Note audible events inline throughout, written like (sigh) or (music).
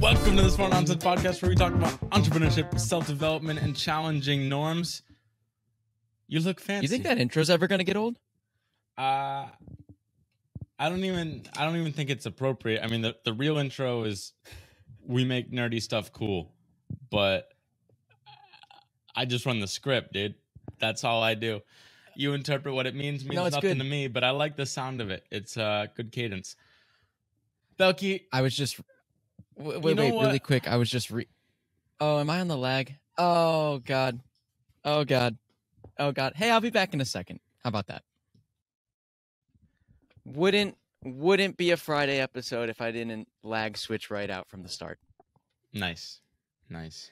Welcome to the Smart Nonsense Podcast, where we talk about entrepreneurship, self development, and challenging norms. You look fancy. You think that intro's ever gonna get old? Uh, I don't even. I don't even think it's appropriate. I mean, the the real intro is we make nerdy stuff cool, but I just run the script, dude. That's all I do. You interpret what it means means No, nothing good. to me, but I like the sound of it. It's uh good cadence. Belky, I was just wait, wait, know wait what? really quick. I was just re. Oh, am I on the lag? Oh God, oh God, oh God. Hey, I'll be back in a second. How about that? Wouldn't wouldn't be a Friday episode if I didn't lag switch right out from the start. nice, nice.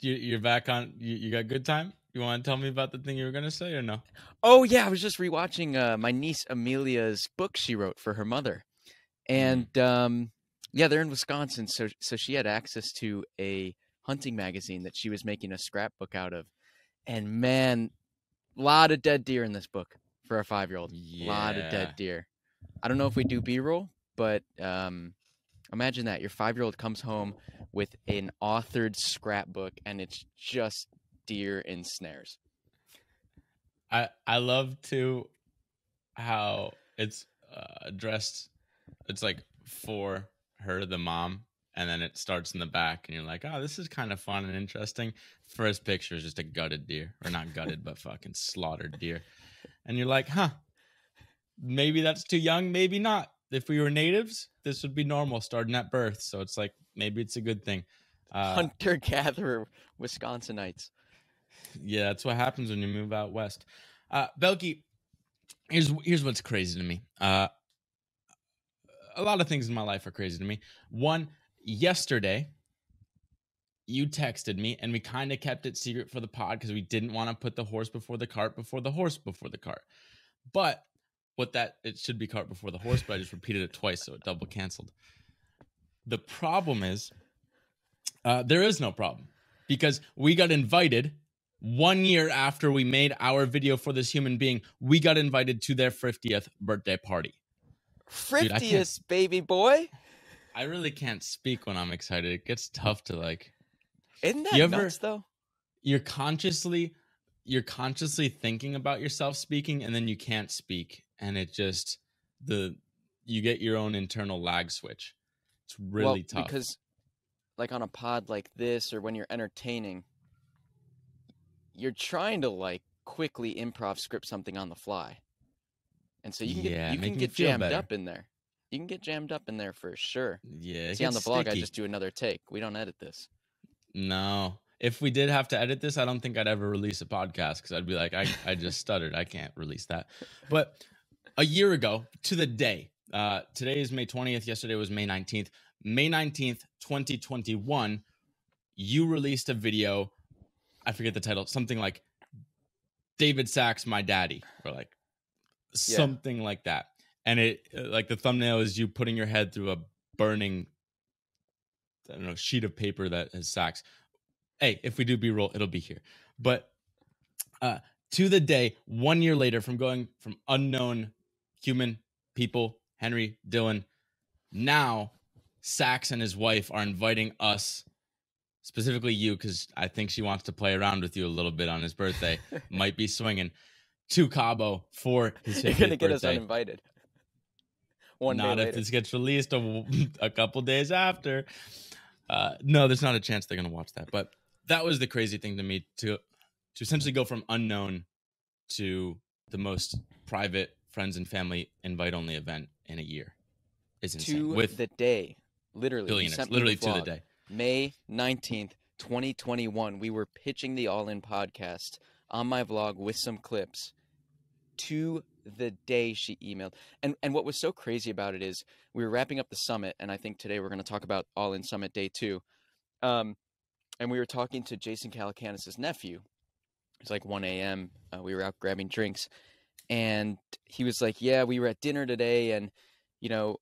You, you're back on. You, you got good time. You want to tell me about the thing you were gonna say or no? Oh yeah, I was just rewatching uh, my niece Amelia's book she wrote for her mother, and um, yeah, they're in Wisconsin, so so she had access to a hunting magazine that she was making a scrapbook out of, and man, a lot of dead deer in this book for a five year old. A lot of dead deer. I don't know if we do B roll, but um, imagine that your five year old comes home with an authored scrapbook, and it's just deer in snares. I I love to how it's uh, addressed. It's like for her, the mom, and then it starts in the back, and you're like, oh, this is kind of fun and interesting. First picture is just a gutted deer, or not gutted, but fucking slaughtered deer, and you're like, huh, maybe that's too young, maybe not. If we were natives, this would be normal starting at birth. So it's like maybe it's a good thing. Uh, Hunter gatherer Wisconsinites. Yeah, that's what happens when you move out west. Uh, Belky, here's here's what's crazy to me. Uh, a lot of things in my life are crazy to me. One, yesterday, you texted me, and we kind of kept it secret for the pod because we didn't want to put the horse before the cart before the horse before the cart. But what that it should be cart before the horse, but I just repeated it twice, so it double canceled. The problem is, uh, there is no problem because we got invited one year after we made our video for this human being. We got invited to their 50th birthday party. Dude, I can't- Friftiest baby boy. I really can't speak when I'm excited. It gets tough to like Isn't that You ever- nuts though? you're consciously you're consciously thinking about yourself speaking and then you can't speak and it just the you get your own internal lag switch. It's really well, tough. because like on a pod like this or when you're entertaining, you're trying to like quickly improv script something on the fly. And so you can Yeah, get you can get jammed better. up in there. You can get jammed up in there for sure. yeah, See on the vlog, I just do another take. We don't edit this. No. If we did have to edit this, I don't think I'd ever release a podcast because I'd be like, I, I just (laughs) stuttered. I can't release that. But a year ago to the day, uh, today is May 20th. Yesterday was May 19th. May 19th, 2021, you released a video. I forget the title, something like David Sacks, My Daddy, or like Yeah. something like that. And it, uh, like, the thumbnail is you putting your head through a burning, I don't know, sheet of paper that has Sacks hey, if we do B roll, it'll be here. But uh, to the day, one year later, from going from unknown human people, Henry, Dylan, now Sacks and his wife are inviting us, specifically you, because I think she wants to play around with you a little bit on his birthday, (laughs) might be swinging to Cabo for his 50th You're gonna get us uninvited. One not if this gets released a, (laughs) a couple days after. Uh, no, there's not a chance they're gonna watch that. But that was the crazy thing to me to to essentially go from unknown to the most private friends and family invite only event in a year is insane. to With the day, literally, billionaires, literally to the day. May 19th, 2021, we were pitching the All In podcast on my vlog with some clips to the day she emailed. And and what was so crazy about it is we were wrapping up the summit and I think today we're going to talk about All In Summit Day 2. Um and we were talking to Jason Calacanis' nephew. It's like 1 a.m. Uh, we were out grabbing drinks and he was like, "Yeah, we were at dinner today and you know,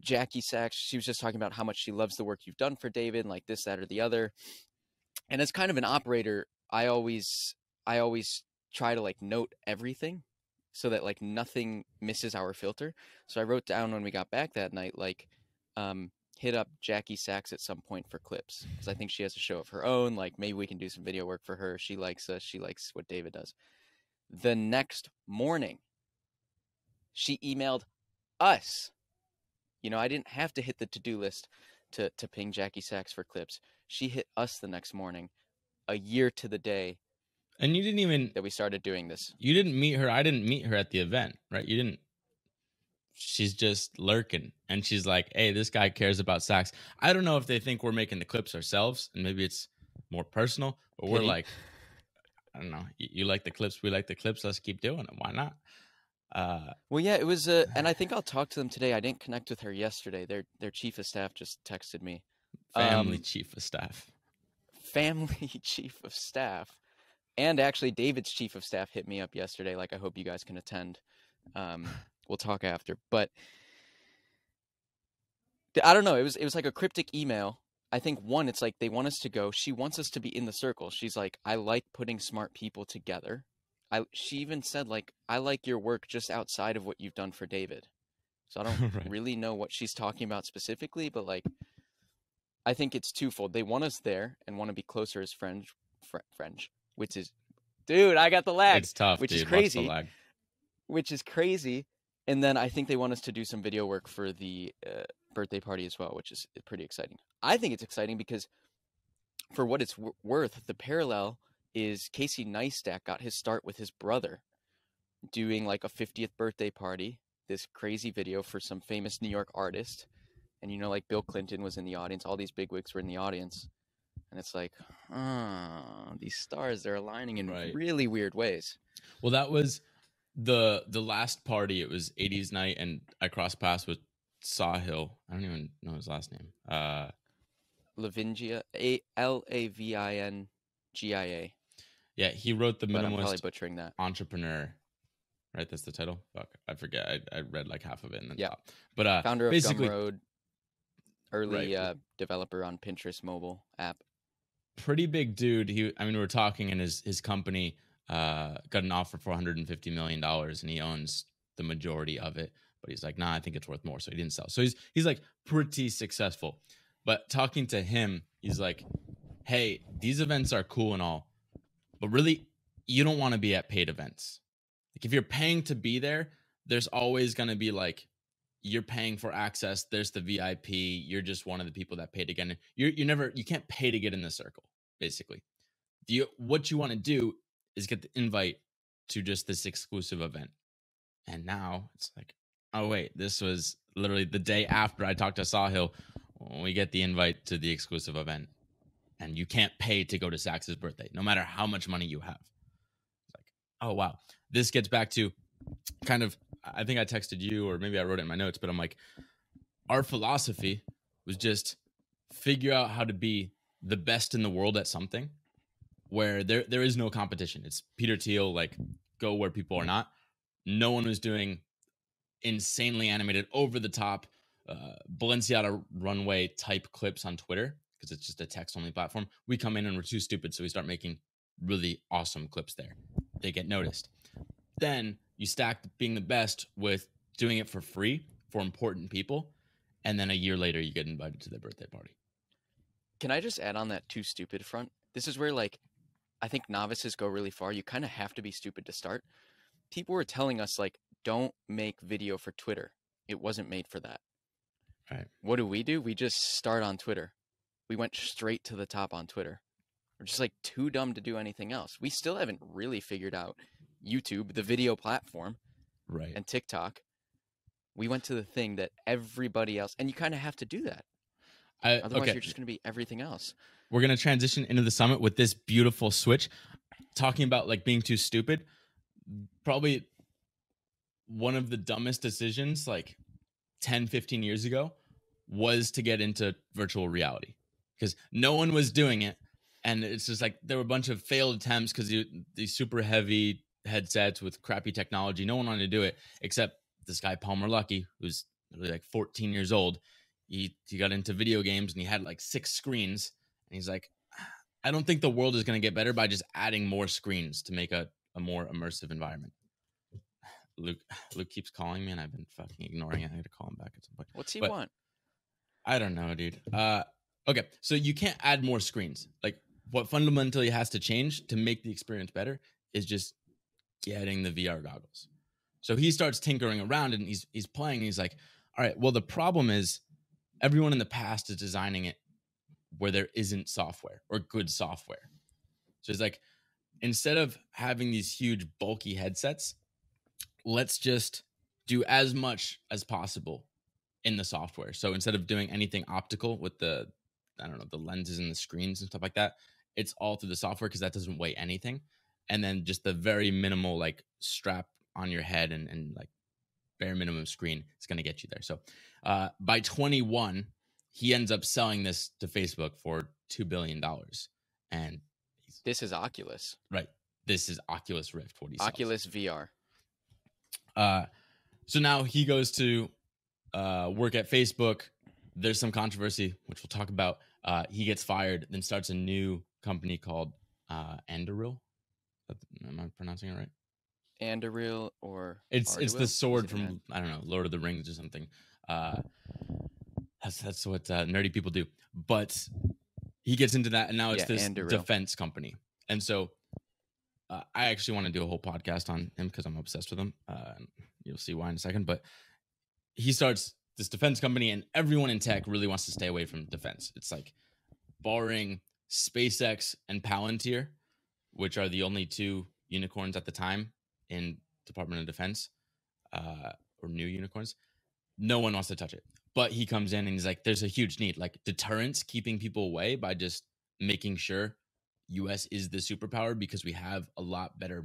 Jackie Sacks, she was just talking about how much she loves the work you've done for David, like this, that, or the other. And as kind of an operator, I always, I always try to like note everything. so that like nothing misses our filter. So I wrote down when we got back that night, like, um, hit up Jackie Sacks at some point for clips because I think she has a show of her own. Like maybe we can do some video work for her. She likes us. She likes what David does. The next morning, she emailed us. You know, I didn't have to hit the to-do list to to ping Jackie Sacks for clips. She hit us the next morning, a year to the day And you didn't even that we started doing this. you didn't meet her. I didn't meet her at the event, right? You didn't. She's just lurking, and she's like, "Hey, this guy cares about Sacks." I don't know if they think we're making the clips ourselves, and maybe it's more personal, but we're like, I don't know. You, you like the clips, we like the clips. Let's keep doing it. Why not? Uh, Well, yeah, it was, uh, and I think (sighs) I'll talk to them today. I didn't connect with her yesterday. Their their chief of staff just texted me. family Um, chief of staff. family (laughs) chief of staff and actually david's chief of staff hit me up yesterday like i hope you guys can attend um, (sighs) we'll talk after but i don't know it was it was like a cryptic email i think one it's like they want us to go she wants us to be in the circle she's like i like putting smart people together i she even said like i like your work just outside of what you've done for david so i don't (laughs) Right. really know what she's talking about specifically but like I think it's twofold. They want us there and want to be closer as French, Fr- French, which is, dude, I got the lag, It's tough, which is dude. The crazy. lag. which is crazy. And then I think they want us to do some video work for the uh, birthday party as well, which is pretty exciting. I think it's exciting because, for what it's w- worth, the parallel is Casey Neistat got his start with his brother, doing like a 50th birthday party. This crazy video for some famous New York artist, and you know, like Bill Clinton was in the audience. All these bigwigs were in the audience, and it's like, ah, these stars they're aligning in Right. really weird ways. Well, that was the the last party. It was 80s night, and I crossed paths with Sahil. I don't even know his last name. Uh, Lavingia, A L A V I N G I A. yeah, he wrote the But I'm probably minimalist butchering that. entrepreneur. Right, that's the title. Fuck, I forget. I, I read like half of it in the Yeah. top. But uh, Founder of basically, Gumroad, early Right. uh, developer on Pinterest mobile app. pretty big dude. He, I mean, we were talking, and his his company uh got an offer for 150 million dollars, and he owns the majority of it. But he's like, nah, I think it's worth more, so he didn't sell. So he's he's like pretty successful. But talking to him, he's like, hey, these events are cool and all, but really, you don't want to be at paid events. Like if you're paying to be there, there's always gonna be like you're paying for access. There's the VIP. You're just one of the people that paid to get in. You're you never you can't pay to get in the circle. Basically, what you want to do is get the invite to just this exclusive event. And now it's like, oh wait, this was literally the day after I talked to Sahil. We get the invite to the exclusive event, and you can't pay to go to Sacks's birthday, no matter how much money you have. It's like, oh wow, this gets back to kind of I think I texted you or maybe I wrote it in my notes, but I'm like, our philosophy was just figure out how to be the best in the world at something where there there is no competition. It's Peter Thiel, like go where people are not. No one was doing insanely animated, over the top, uh, Balenciaga runway type clips on Twitter because it's just a text only platform. We come in and we're too stupid, so we start making really awesome clips there. They get noticed. Then you stack being the best with doing it for free for important people, and then a year later you get invited to their birthday party. Can I just add on that too stupid front? This is where like I think novices go really far. You kind of have to be stupid to start. People were telling us like don't make video for Twitter. It wasn't made for that. Right. What do we do? We just start on Twitter. We went straight to the top on Twitter. We're just like too dumb to do anything else. We still haven't really figured out YouTube, the video platform, Right. and TikTok. We went to the thing that everybody else, and you kind of have to do that. I, Otherwise, okay. you're just going to be everything else. we're gonna transition into the summit with this beautiful switch talking about like being too stupid probably one of the dumbest decisions like 10 15 years ago was to get into virtual reality because no one was doing it and it's just like there were a bunch of failed attempts because these super heavy headsets with crappy technology no one wanted to do it except this guy palmer luckey who's literally like 14 years old he, he got into video games and he had like six screens and he's like, I don't think the world is going to get better by just adding more screens to make a, a more immersive environment. (sighs) Luke (sighs) Luke keeps calling me and I've been fucking ignoring it. I had to call him back at some point. What's he But- want? I don't know, dude. Uh okay, so you can't add more screens. Like what fundamentally has to change to make the experience better is just getting the VR goggles. So he starts tinkering around and he's he's playing he's like, "All right, well the problem is everyone in the past is designing it where there isn't software or good software." So he's like instead of having these huge bulky headsets, let's just do as much as possible in the software. So instead of doing anything optical with the I don't know, the lenses and the screens and stuff like that, it's all through the software because that doesn't weigh anything. And then just the very minimal like strap on your head and, and like bare minimum screen is going to get you there. So uh, by 21, he ends up selling this to Facebook for $2 billion. And This is Oculus. right, this is Oculus Rift. What he sells. Oculus VR. Uh, so now he goes to uh, work at Facebook. There's some controversy, which we'll talk about. Uh, he gets fired, then starts a new company called uh, Anduril. Am I pronouncing it right? Anduril or It's it's the sword it from I don't know Lord of the Rings or something. Uh, that's that's what uh, nerdy people do. But he gets into that, and now it's Yeah, this Anduril. defense company. And so uh, I actually want to do a whole podcast on him because I'm obsessed with him. Uh, you'll see why in a second. But he starts this defense company, and everyone in tech really wants to stay away from defense. It's like barring SpaceX and Palantir, which are the only two unicorns at the time in Department of Defense, uh, or new unicorns. No one wants to touch it. But he comes in and he's like, "There's a huge need, like deterrence, keeping people away by just making sure U.S. is the superpower because we have a lot better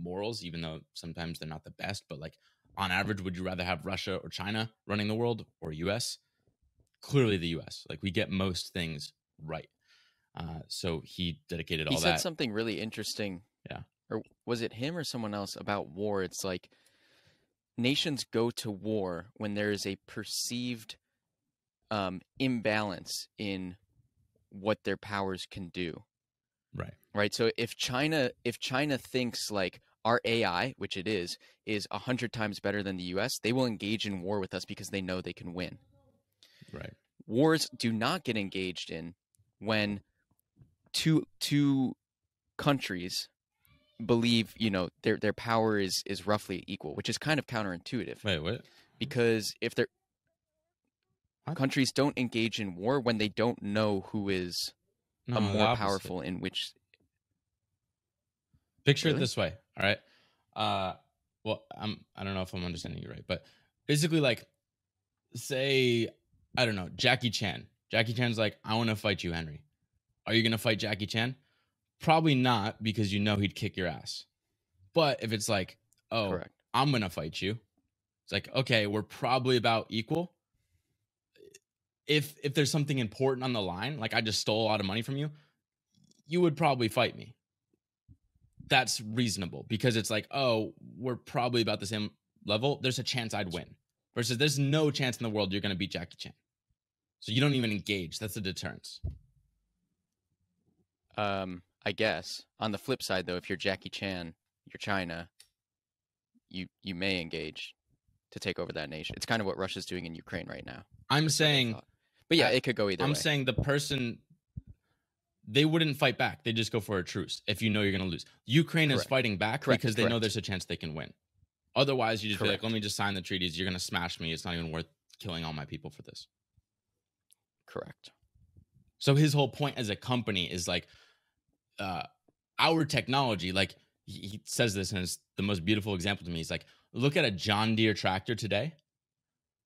morals, even though sometimes they're not the best. But like on average, would you rather have Russia or China running the world or U.S.? Clearly, the U.S. Like we get most things right. Uh, so he dedicated He all that. He said something really interesting. Yeah. Or was it him or someone else about war? It's like nations go to war when there is a perceived um, imbalance in what their powers can do. right. Right. So if China if China thinks like our AI, which it is, is a hundred times better than the US, they will engage in war with us because they know they can win. Right. wars do not get engaged in when two two countries believe you know their their power is is roughly equal which is kind of counterintuitive Wait, what? because if they're What? countries don't engage in war when they don't know who is No, a more powerful in which Picture Really? it this way. All right. Uh, well, I'm. I don't know if I'm understanding you right, but basically, like, say, I don't know, Jackie Chan. Jackie Chan's like, I want to fight you, Henry. Are you gonna fight Jackie Chan? Probably not, because you know he'd kick your ass. But if it's like, oh, correct I'm gonna fight you, it's like, okay, we're probably about equal. If if there's something important on the line, like I just stole a lot of money from you, you would probably fight me. That's reasonable because it's like, oh, we're probably about the same level. There's a chance I'd win. Versus there's no chance in the world you're gonna beat Jackie Chan. So you don't even engage. That's a deterrence. um i guess on the flip side though if you're jackie chan you're china you you may engage to take over that nation it's kind of what russia's doing in ukraine right now I'm That's what I saying but yeah I- it could go either I'm way saying the person they wouldn't fight back. They just go for a truce if you know you're going to lose. Ukraine is fighting back Correct, because they know there's a chance they can win. Otherwise, you just be like, let me just sign the treaties. You're going to smash me. It's not even worth killing all my people for this. correct So his whole point as a company is like uh our technology like he, he says this and it's the most beautiful example to me. He's like, look at a John Deere tractor today.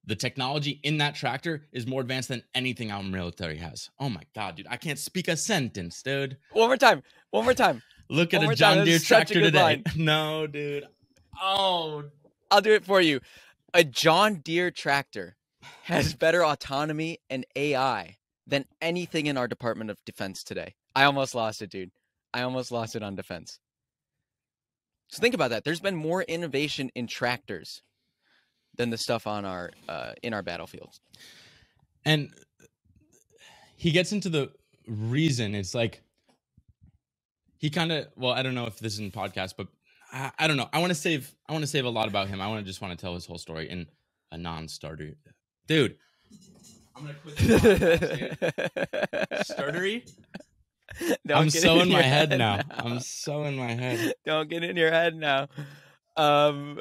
The technology in that tractor is more advanced than anything our military has. Oh my god, dude. I can't speak a sentence, dude. one more time one more time Look at One a John Deere is such a tractor today. line. (laughs) No, dude. Oh, I'll do it for you. A John Deere tractor has better autonomy and AI than anything in our Department of Defense today. I almost lost it, dude. I almost lost it on defense. So think about that. There's been more innovation in tractors than the stuff on our uh, in our battlefields. and he gets into the reason. It's like he kind of well, I don't know if this is in podcast, but I, I don't know. I want to save. I want to save a lot about him. I want to just want to tell his whole story in a non-starter, dude. I'm gonna quit. Startery. (laughs) Don't I'm so in your my head now. I'm so in my head. (laughs) Don't get in your head now. Um,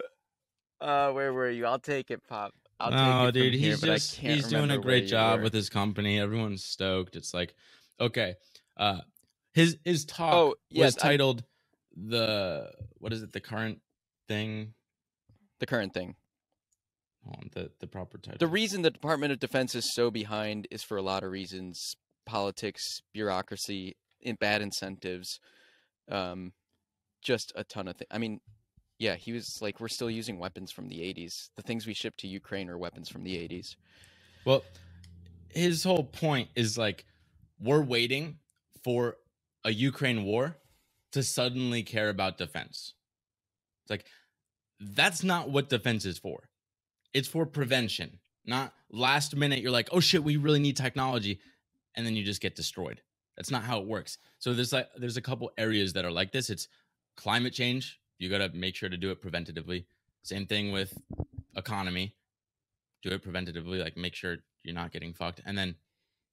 uh, where were you? I'll take it, Pop. I'll take it dude, here, he's just he's doing a great job were. with his company. Everyone's stoked. It's like, okay, uh, his his talk Oh, was yes, I- titled the what is it? The current thing. the current thing. On, the the proper title. The reason the Department of Defense is so behind is for a lot of reasons: politics, bureaucracy, in bad incentives, um, just a ton of things. I mean, yeah, he was like, we're still using weapons from the '80s. The things we ship to Ukraine are weapons from the '80s. Well, his whole point is like we're waiting for a Ukraine war to suddenly care about defense. It's like that's not what defense is for. It's for prevention, not last minute you're like, "Oh shit, we really need technology." And then you just get destroyed. That's not how it works. So there's like there's a couple areas that are like this. It's climate change. You got to make sure to do it preventatively. Same thing with economy do it preventatively, like make sure you're not getting fucked. And then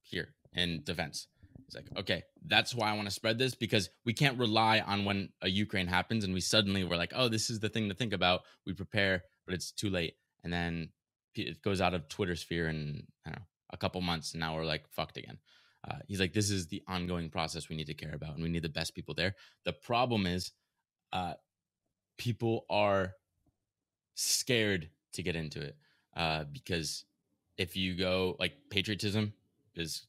here in defense, it's like, okay, that's why I want to spread this because we can't rely on when a Ukraine happens and we suddenly we're like, oh, this is the thing to think about. We prepare, but it's too late. And then it goes out of Twitter sphere in know a couple months, and now we're like fucked again. Uh, he's like, this is the ongoing process we need to care about, and we need the best people there. The problem is, uh, people are scared to get into it uh, because if you go like patriotism is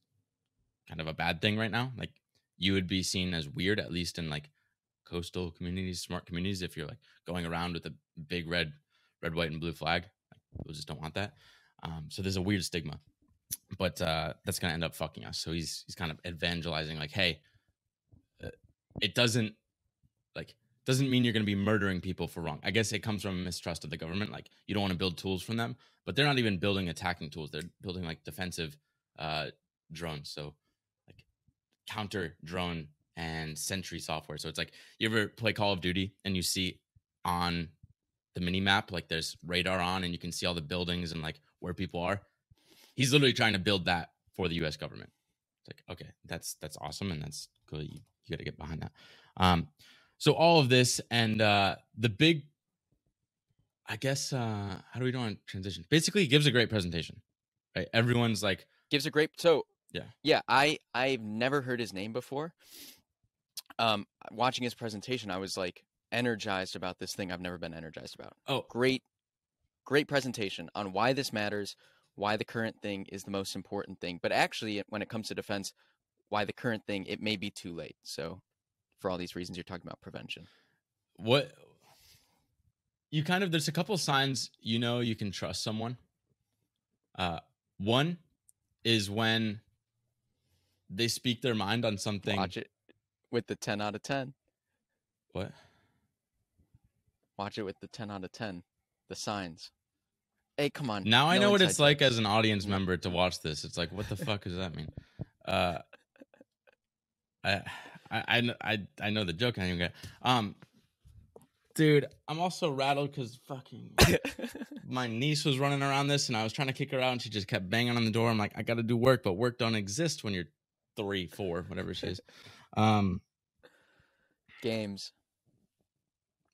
kind of a bad thing right now. Like you would be seen as weird, at least in like coastal communities, smart communities, if you're like going around with a big red, red, white, and blue flag. Like, people just don't want that. Um, so there's a weird stigma, but uh, that's gonna end up fucking us. So he's he's kind of evangelizing, like, hey, uh, it doesn't like doesn't mean you're going to be murdering people for wrong. I guess it comes from mistrust of the government. Like you don't want to build tools from them, but they're not even building attacking tools. They're building like defensive uh, drones. So like counter drone and sentry software. So it's like you ever play Call of Duty and you see on the mini map like there's radar on and you can see all the buildings and like where people are. He's literally trying to build that for the U.S. government. It's like okay, that's that's awesome and that's cool. You, you got to get behind that. Um, so all of this and uh the big i guess uh how do we do on transition basically he gives a great presentation right everyone's like Gives a great so Yeah. yeah. I I've never heard his name before. Um, watching his presentation, I was like energized about this thing I've never been energized about. oh great great presentation on why this matters why the current thing is the most important thing but actually when it comes to defense why the current thing it may be too late so for all these reasons you're talking about prevention. What you kind of there's a couple signs you know you can trust someone. Uh one is when they speak their mind on something. Watch it with the 10 out of 10 what? Watch it with the 10 out of 10 the signs. Hey come on. Now i know what it's like as an audience member to watch this. It's like what the fuck does that mean? Uh (laughs) I, I I I I know the joke. I even get. Um, dude, I'm also rattled because fucking (laughs) my niece was running around this, and I was trying to kick her out, and she just kept banging on the door. I'm like, I got to do work, but work don't exist when you're three, four, whatever she is. (laughs) Um. games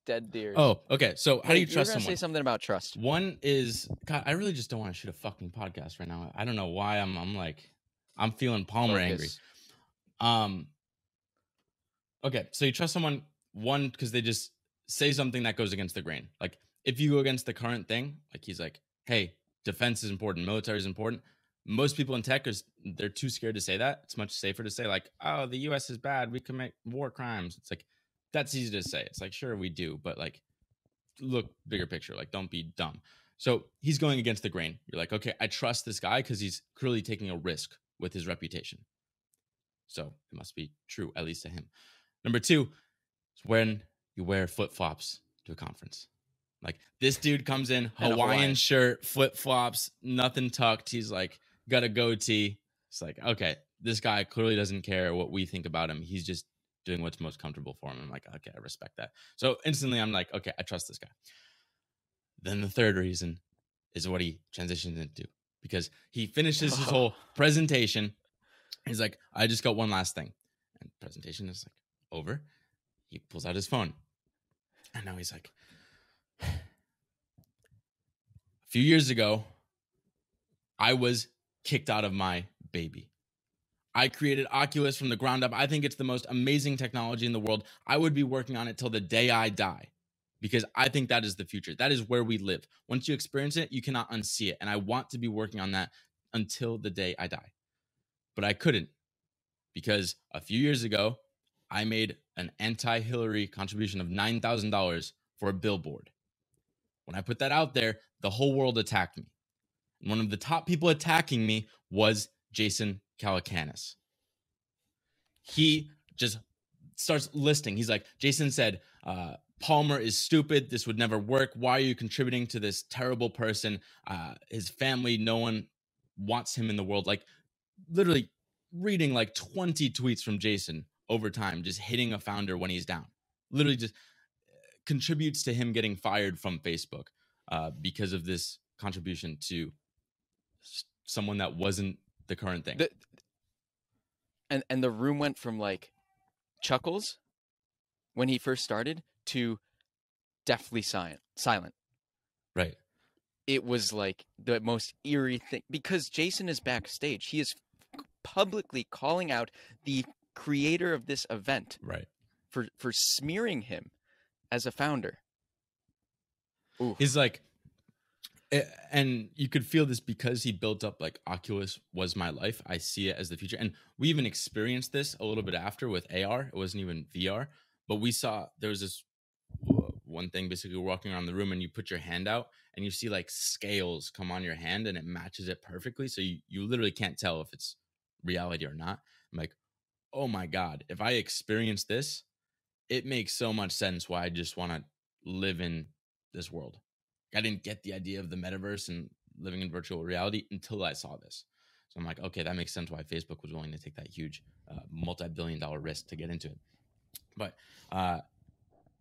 dead deer Oh, okay. So how do you trust someone? say something about trust One is God. I really just don't want to shoot a fucking podcast right now. I don't know why. I'm. I'm like, I'm feeling Palmer angry. Um. Okay, so you trust someone one because they just say something that goes against the grain. Like if you go against the current thing, like he's like, "Hey, defense is important, military is important." Most people in tech is they're too scared to say that. It's much safer to say like, "Oh, the U.S. is bad. We commit war crimes." It's like that's easy to say. It's like sure we do, but like look bigger picture. Like don't be dumb. So he's going against the grain. You're like, okay, I trust this guy because he's clearly taking a risk with his reputation. So it must be true, at least to him. Number two is when you wear flip flops to a conference. Like this dude comes in, (laughs) Hawaiian, Hawaiian. shirt, flip flops, nothing tucked. He's like, got a goatee. It's like, okay, this guy clearly doesn't care what we think about him. He's just doing what's most comfortable for him. I'm like, okay, I respect that. So instantly, I'm like, okay, I trust this guy. Then the third reason is what he transitions into because he finishes his (laughs) whole presentation. He's like, I just got one last thing. And presentation is like over. He pulls out his phone. And now he's like, (sighs) a few years ago, I was kicked out of my baby. I created Oculus from the ground up. I think it's the most amazing technology in the world. I would be working on it till the day I die because I think that is the future. That is where we live. Once you experience it, you cannot unsee it. And I want to be working on that until the day I die. But I couldn't because a few years ago, I made an anti Hillary contribution of $9,000 for a billboard. When I put that out there, the whole world attacked me. And one of the top people attacking me was Jason Calacanis. He just starts listing. He's like, Jason said, uh, Palmer is stupid. This would never work. Why are you contributing to this terrible person? Uh, his family, no one wants him in the world. Like, literally reading like 20 tweets from Jason over time, just hitting a founder when he's down. Literally just uh, contributes to him getting fired from Facebook uh, because of this contribution to someone that wasn't the current thing. The, and and the room went from like chuckles when he first started to deathly silent. Silent. Right. It was like the most eerie thing because Jason is backstage. He is publicly calling out the creator of this event. Right. For for smearing him as a founder. Ooh. He's like and you could feel this because he built up like Oculus was my life. I see it as the future. And we even experienced this a little bit after with AR. It wasn't even VR, but we saw there was this one thing basically walking around the room and you put your hand out and you see like scales come on your hand and it matches it perfectly. So you, you literally can't tell if it's reality or not. I'm like, oh my God, if I experience this, it makes so much sense why I just want to live in this world. I didn't get the idea of the metaverse and living in virtual reality until I saw this. So I'm like, okay, that makes sense why Facebook was willing to take that huge uh, multi-billion dollar risk to get into it. But uh,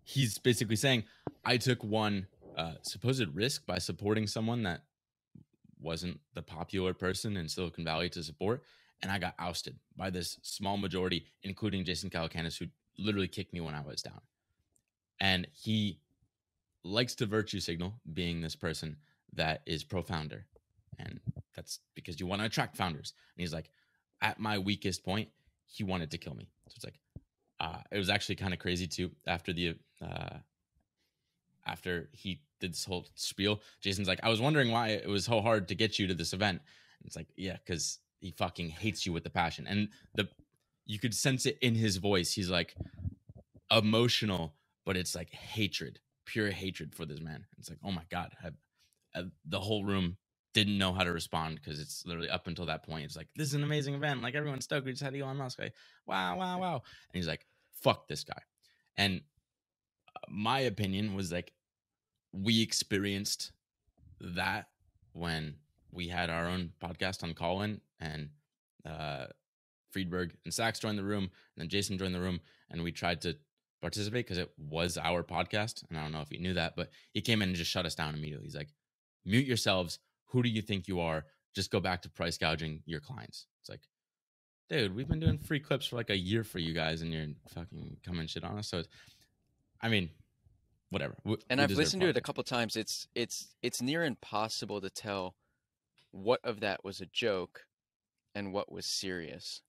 he's basically saying, I took one uh, supposed risk by supporting someone that wasn't the popular person in Silicon Valley to support, and I got ousted by this small majority, including Jason Calacanis, who literally kicked me when I was down. And he likes to virtue signal being this person that is pro founder. And that's because you want to attract founders. And he's like, at my weakest point, he wanted to kill me. So it's like, uh, it was actually kind of crazy too. After the, uh, after he did this whole spiel, Jason's like, I was wondering why it was so hard to get you to this event. And it's like, yeah, because he fucking hates you with the passion. And the, you could sense it in his voice. He's like emotional, but it's like hatred pure hatred for this man. It's like, oh my god, I, I, the whole room didn't know how to respond because it's literally up until that point. It's like this is an amazing event. Like everyone's stoked. We just had Elon Musk. Like wow, wow, wow. And he's like, fuck this guy. And uh, my opinion was like, we experienced that when we had our own podcast on Callin and uh, Friedberg and Sacks joined the room, and then Jason joined the room, and we tried to participate because it was our podcast. And I don't know if he knew that, but he came in and just shut us down immediately. He's like, mute yourselves. Who do you think you are? Just go back to price gouging your clients. It's like, dude, we've been doing free clips for like a year for you guys and you're fucking coming shit on us. So, I mean, whatever. We, and I've listened to it a couple times. It's, it's, it's near impossible to tell what of that was a joke and what was serious.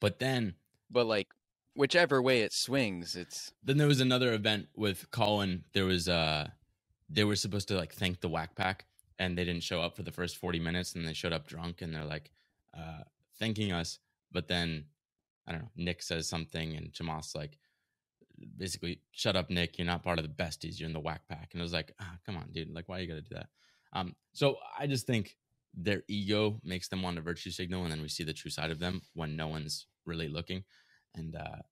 But then, but like whichever way it swings, it's. Then there was another event with Callin. There was uh, they were supposed to like thank the Whack Pack, and they didn't show up for the first forty minutes, and they showed up drunk, and they're like, uh, thanking us. But then, I don't know. Nick says something, and Chamath's like, basically, shut up, Nick. You're not part of the besties. You're in the Whack Pack. And it was like, ah, come on, dude. Like, why you got to do that? Um, so I just think their ego makes them want to virtue signal, and then we see the true side of them when no one's really looking and uh,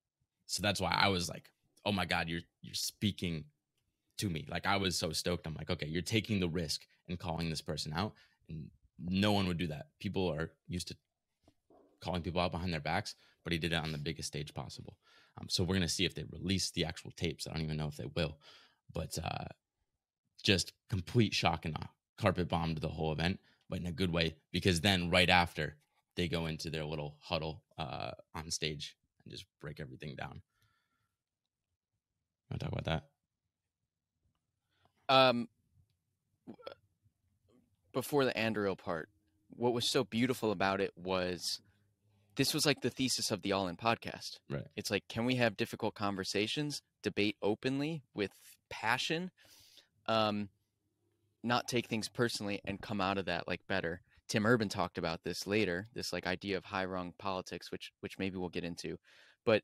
so that's why I was like, oh my god, you're you're speaking to me. Like I was so stoked. I'm like, okay, you're taking the risk and calling this person out, and no one would do that. People are used to calling people out behind their backs, but he did it on the biggest stage possible. Um, so we're gonna see if they release the actual tapes. I don't even know if they will, but uh, just complete shock and awe. Carpet bombed the whole event, but in a good way because then right after they go into their little huddle uh, on stage and just break everything down. To talk about that? Um, before the Anduril part, what was so beautiful about it was this was like the thesis of the All In podcast. Right. It's like, can we have difficult conversations, debate openly with passion, um, not take things personally, and come out of that like better. Tim Urban talked about this later, this like idea of high rung politics, which which maybe we'll get into, but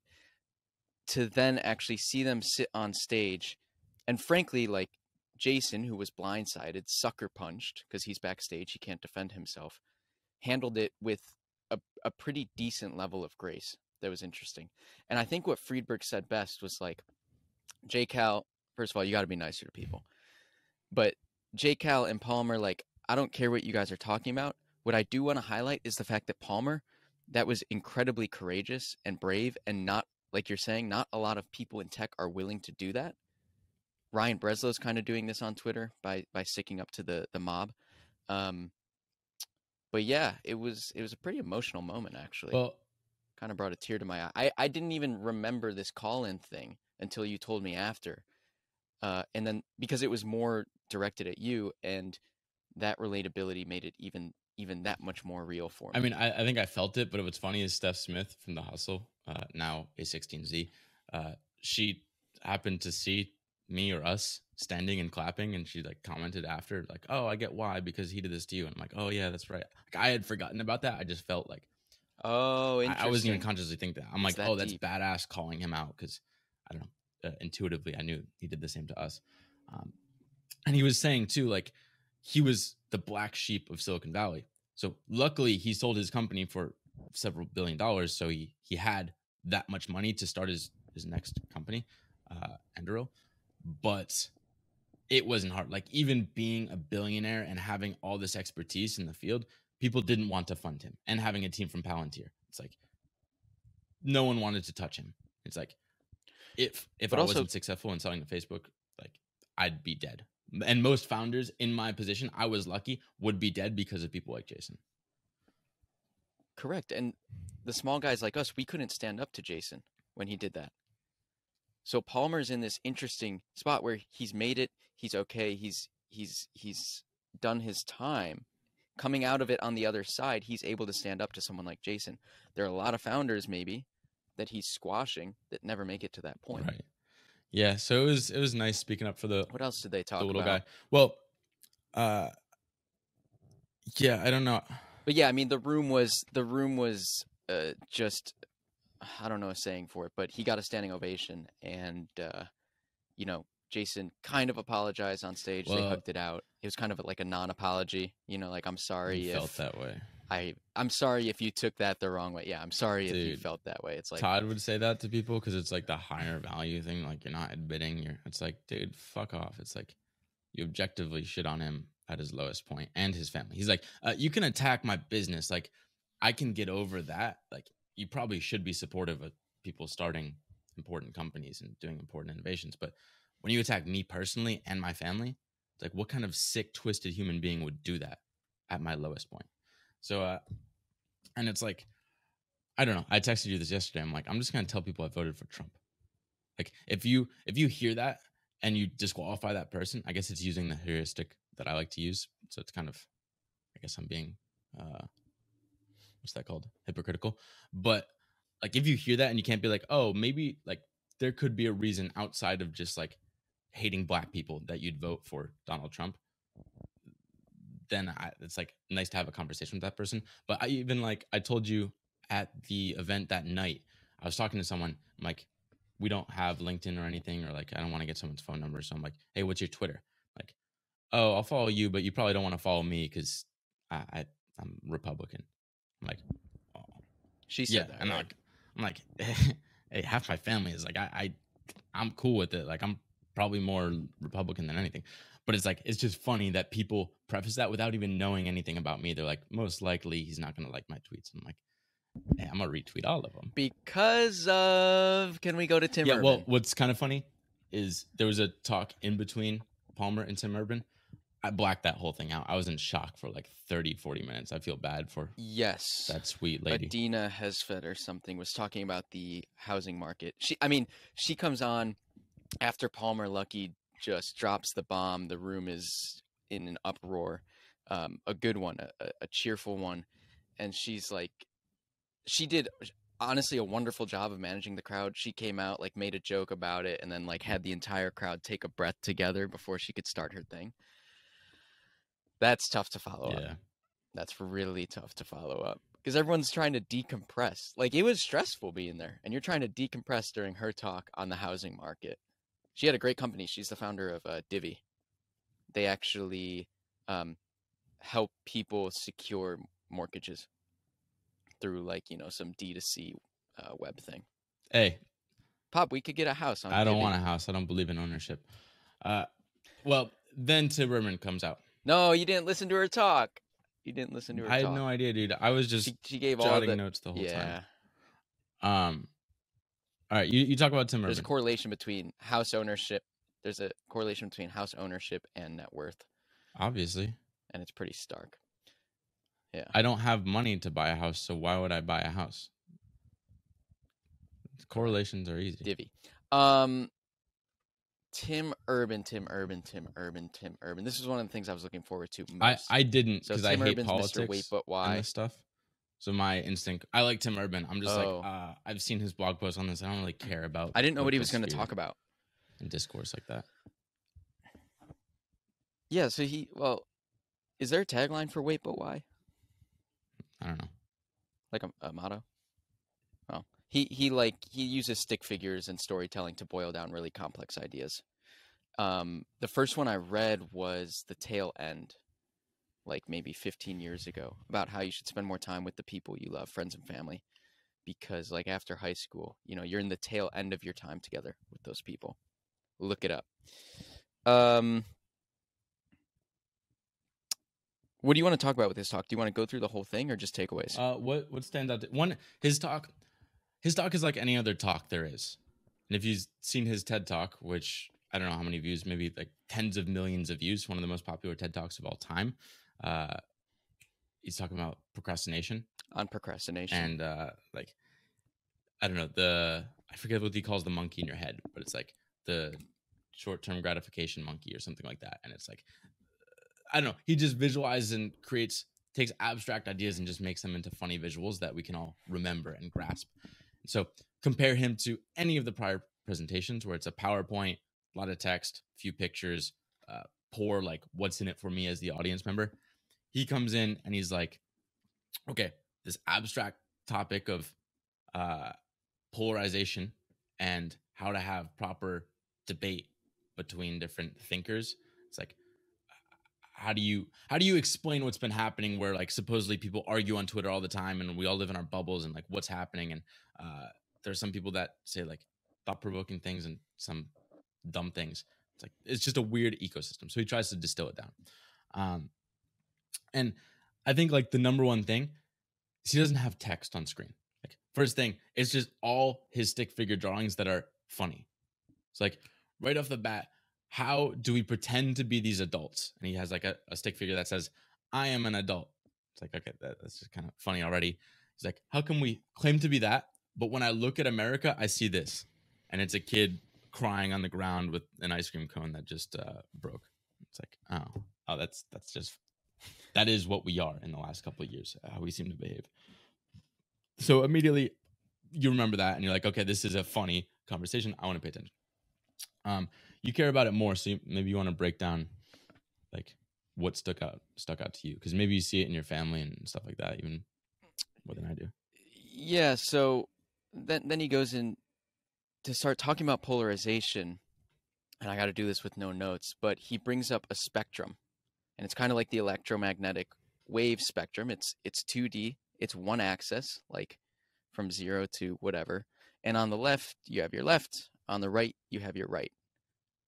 to then actually see them sit on stage, and frankly, like Jason, who was blindsided, sucker punched because he's backstage, he can't defend himself, handled it with a, a pretty decent level of grace. That was interesting, and I think what Friedberg said best was like, J Cal. First of all, you got to be nicer to people, but J Cal and Palmer like I don't care what you guys are talking about. What I do want to highlight is the fact that Palmer, that was incredibly courageous and brave, and not like you're saying, not a lot of people in tech are willing to do that. Ryan Breslow's kind of doing this on Twitter by by sticking up to the the mob. Um, but yeah, it was it was a pretty emotional moment actually. Well, kind of brought a tear to my eye. I I didn't even remember this call in thing until you told me after. Uh, and then because it was more directed at you and that relatability made it even even that much more real for me. I mean, I, I think I felt it, but what's funny is Steph Smith from the Hustle, uh, now A16Z, uh, she happened to see me or us standing and clapping, and she like commented after, like, "Oh, I get why because he did this to you." And I'm like, "Oh yeah, that's right." Like I had forgotten about that. I just felt like, oh, I, I wasn't even consciously think that. I'm like, that "Oh, that's badass," calling him out because I don't know. Uh, intuitively, I knew he did the same to us. Um, and he was saying too, like he was the black sheep of Silicon Valley. So luckily, he sold his company for several billion dollars. So he he had that much money to start his his next company, uh, Anduril. But it wasn't hard. Like even being a billionaire and having all this expertise in the field, people didn't want to fund him. And having a team from Palantir, it's like no one wanted to touch him. It's like if if But I also- wasn't successful in selling to Facebook, like I'd be dead. And most founders in my position, I was lucky, would be dead because of people like Jason. Correct. And the small guys like us, we couldn't stand up to Jason when he did that. So Palmer's in this interesting spot where he's made it, he's okay, he's he's he's done his time. Coming out of it on the other side, he's able to stand up to someone like Jason. There are a lot of founders maybe that he's squashing that never make it to that point. Right. Yeah. So it was it was nice speaking up for the What else did they talk the little about? guy. Well, uh, yeah, I don't know. But yeah, I mean the room was the room was uh, just I don't know a saying for it, but he got a standing ovation, and uh, you know Jason kind of apologized on stage. they Well- hooked it out. It was kind of like a non-apology. You know, like I'm sorry He if felt that way. I I'm sorry if you took that the wrong way. Yeah, I'm sorry if you felt that way. It's like Todd would say that to people because it's like the higher value thing. Like you're not admitting you're. It's like, dude, fuck off. It's like you objectively shit on him at his lowest point and his family. He's like, uh, you can attack my business. Like I can get over that. Like you probably should be supportive of people starting important companies and doing important innovations. But when you attack me personally and my family, it's like what kind of sick, twisted human being would do that at my lowest point? So, uh, and it's like, I don't know. I texted you this yesterday. I'm like, I'm just gonna tell people I voted for Trump. Like, if you if you hear that and you disqualify that person, I guess it's using the heuristic that I like to use. So it's kind of, I guess I'm being, uh, what's that called? Hypocritical. But like, if you hear that and you can't be like, oh, maybe like there could be a reason outside of just like hating black people that you'd vote for Donald Trump. Then I, it's like nice to have a conversation with that person. But I even like I told you at the event that night, I was talking to someone. I'm like, we don't have LinkedIn or anything, or like I don't want to get someone's phone number. So I'm like, hey, what's your Twitter? Like, oh, I'll follow you, but you probably don't want to follow me because I, I I'm Republican. I'm like, oh. she said yeah, that. and right? like I'm like, (laughs) hey, half my family is like I, I I'm cool with it. Like I'm probably more Republican than anything. But it's like it's just funny that people preface that without even knowing anything about me. They're like, most likely he's not gonna like my tweets. I'm like, Hey, I'm gonna retweet all of them. Because of can we go to Tim yeah. Urban? Well, what's kind of funny is there was a talk in between Palmer and Tim Urban. I blacked that whole thing out. I was in shock for like 30, 40 minutes. I feel bad for yes. that sweet lady. Adina Hesfed or something was talking about the housing market. She, I mean, she comes on after Palmer Luckey just drops the bomb. The room is in an uproar. Um, a good one, a, a cheerful one, and she's like, she did honestly a wonderful job of managing the crowd. She came out like made a joke about it, and then like had the entire crowd take a breath together before she could start her thing. That's tough to follow up that's really tough to follow up because everyone's trying to decompress. Like it was stressful being there, and you're trying to decompress during her talk on the housing market. She had a great company. She's the founder of uh, Divvy. They actually um, help people secure mortgages through like you know some D2C uh, web thing. Hey, Pop, we could get a house on. I don't Divvy. want a house. I don't believe in ownership. Uh, well, then Tim Urban comes out. No, you didn't listen to her talk. You didn't listen to her I had no idea, dude. I was just she, she gave all the notes the whole yeah. time. Um, all right, you, you talk about Tim Urban. There's a correlation between house ownership. There's a correlation between house ownership and net worth, Obviously, and it's pretty stark. Yeah. I don't have money to buy a house, so why would I buy a house? Correlations are easy. Divvy. Um, Tim Urban, Tim Urban, Tim Urban, Tim Urban. This is one of the things I was looking forward to I, most. I didn't so because Tim I hate Urban's politics Mr. Wait, but and why? stuff. So my instinct, I like Tim Urban. I'm just Oh. like, uh, I've seen his blog post on this. I don't really care about. I didn't know what he was going to talk about. and discourse like that. Yeah. So he, well, is there a tagline for Wait, but why? I don't know. Like a, a motto? Oh, he he like he uses stick figures and storytelling to boil down really complex ideas. Um, the first one I read was the tail end, like maybe 15 years ago, about how you should spend more time with the people you love, friends and family, because like after high school, you know, you're in the tail end of your time together with those people. Look it up. Um, what do you want to talk about with this talk? Do you want to go through the whole thing or just takeaways? Uh, what what stands out? To, one, his talk, his talk is like any other talk there is, and if you've seen his TED talk, which I don't know how many views, maybe like tens of millions of views, one of the most popular TED talks of all time. Uh, he's talking about procrastination on procrastination. and uh, like I don't know the I forget what he calls the monkey in your head, but it's like the short term gratification monkey or something like that, and it's like I don't know. He just visualizes and creates takes abstract ideas and just makes them into funny visuals that we can all remember and grasp. So compare him to any of the prior presentations where it's a PowerPoint, a lot of text, few pictures, uh, poor like what's in it for me as the audience member. He comes in and he's like, okay, this abstract topic of uh, polarization and how to have proper debate between different thinkers. It's like how do you how do you explain what's been happening where like supposedly people argue on Twitter all the time and we all live in our bubbles and like what's happening and uh there's some people that say like thought provoking things and some dumb things. It's like it's just a weird ecosystem. So he tries to distill it down. Um and I think like the number one thing is he doesn't have text on screen. Like first thing, it's just all his stick figure drawings that are funny. It's like right off the bat, how do we pretend to be these adults? And he has like a, a stick figure that says, I am an adult. It's like, okay, that, that's just kind of funny already. He's like, how can we claim to be that? But when I look at America, I see this. And it's a kid crying on the ground with an ice cream cone that just uh, broke. It's like, oh, oh, that's that's just that is what we are in the last couple of years, how we seem to behave. So immediately you remember that and you're like, okay, this is a funny conversation. I want to pay attention. Um, you care about it more, so you, maybe you want to break down like what stuck out stuck out to you because maybe you see it in your family and stuff like that even more than I do. Yeah, so then then he goes in to start talking about polarization, and I got to do this with no notes, but he brings up a spectrum, and it's kind of like the electromagnetic wave spectrum. It's it's 2D, it's one axis, like from zero to whatever, and on the left you have your left, on the right you have your right,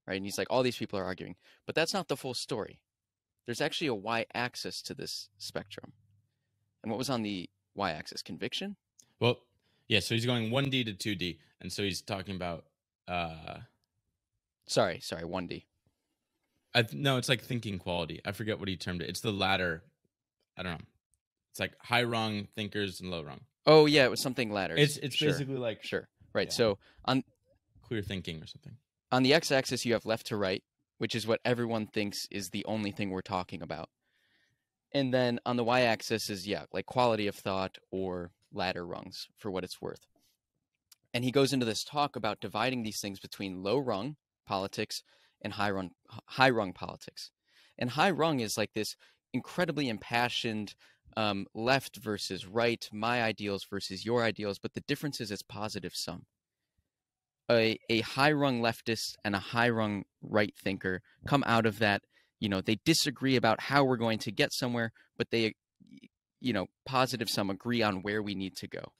right? And he's like, all these people are arguing, but that's not the full story. There's actually a y-axis to this spectrum, and what was on the y-axis? Conviction. Well, yeah. So he's going one D to two D, and so he's talking about. uh Sorry, sorry, one D. I th- no, it's like thinking quality. I forget what he termed it. It's the latter. I don't know. It's like high rung thinkers and low rung. Oh yeah, it was something ladders. It's it's Sure, basically like sure. Right. Yeah. So on clear thinking or something. on the x-axis you have left to right, which is what everyone thinks is the only thing we're talking about. And then on the y-axis is yeah, like quality of thought or ladder rungs for what it's worth. And he goes into this talk about dividing these things between low rung politics and high rung high rung politics. And high rung is like this incredibly impassioned um, left versus right, my ideals versus your ideals, but the difference is it's positive sum. A, a high rung leftist and a high rung right thinker come out of that, you know, they disagree about how we're going to get somewhere, but they, you know, positive sum agree on where we need to go.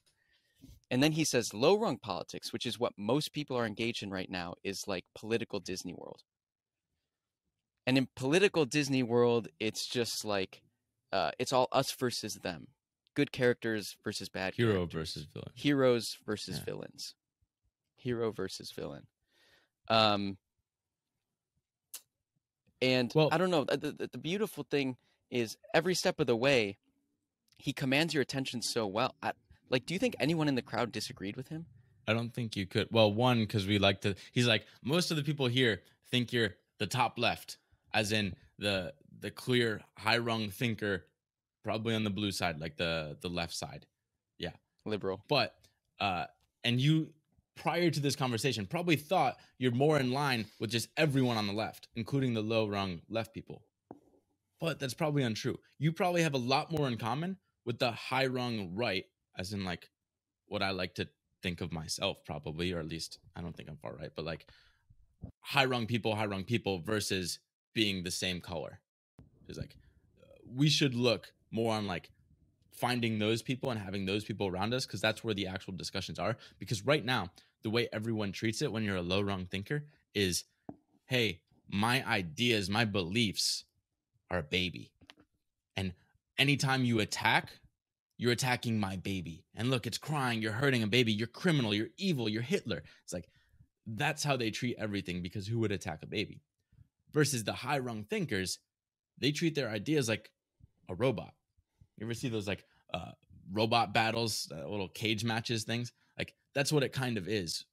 And then he says low rung politics, which is what most people are engaged in right now, is like political Disney World. And in political Disney World, it's just like uh, it's all us versus them, good characters versus bad Hero characters. versus villain. heroes versus Yeah. villains, hero versus villain. Um, and Well- I don't know. The, the, the beautiful thing is every step of the way, he commands your attention so well. I, like, do you think anyone in the crowd disagreed with him? I don't think you could. Well, one because we like to. He's like most of the people here think you're the top left, as in the the clear high rung thinker, probably on the blue side, like the the left side. Yeah, liberal. But uh, and you prior to this conversation probably thought you're more in line with just everyone on the left, including the low rung left people. But that's probably untrue. You probably have a lot more in common with the high rung right, as in like what I like to think of myself, probably, or at least I don't think I'm far right, but like high rung people, high rung people versus being the same color. It's like uh, we should look more on like finding those people and having those people around us because that's where the actual discussions are. Because right now, the way everyone treats it when you're a low rung thinker is, hey, my ideas, my beliefs are a baby. And anytime you attack, you're attacking my baby. And look, it's crying, you're hurting a baby, you're criminal, you're evil, you're Hitler. It's like that's how they treat everything because who would attack a baby? Versus the high rung thinkers, they treat their ideas like a robot. You ever see those like uh, robot battles, uh, little cage matches things? Like that's what it kind of is.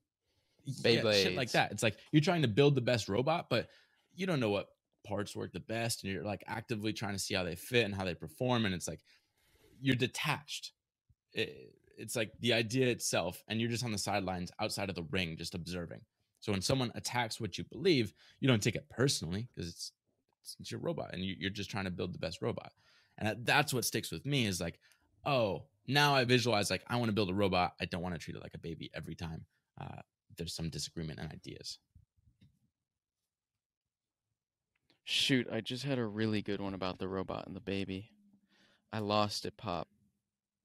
Yeah, shit like that. It's like you're trying to build the best robot, but you don't know what parts work the best, and you're like actively trying to see how they fit and how they perform, and it's like you're detached. It, it's like the idea itself, and you're just on the sidelines outside of the ring, just observing. So when someone attacks what you believe, you don't take it personally because it's, it's it's your robot, and you, you're just trying to build the best robot. And that, that's what sticks with me is like, oh, now I visualize like I want to build a robot. I don't want to treat it like a baby every time uh, there's some disagreement and ideas. Shoot, I just had a really good one about the robot and the baby. I lost it, Pop.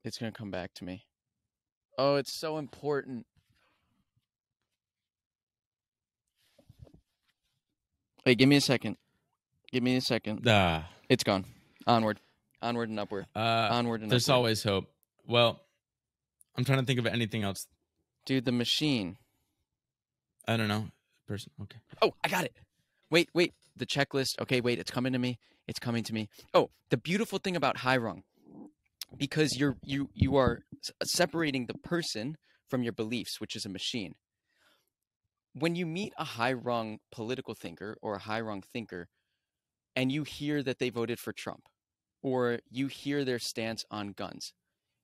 It's gonna come back to me. Oh, it's so important. Wait, give me a second. Give me a second. Ah, It's gone. Onward. Onward and upward. uh, Onward and there's upward. always hope. Well, I'm trying to think of anything else. Dude, the machine. I don't know. Person. Okay. Oh, I got it. Wait, wait. The checklist. Okay, wait. It's coming to me. It's coming to me. Oh, the beautiful thing about high rung, because you're you you are separating the person from your beliefs, which is a machine. When you meet a high rung political thinker or a high rung thinker, and you hear that they voted for Trump, or you hear their stance on guns,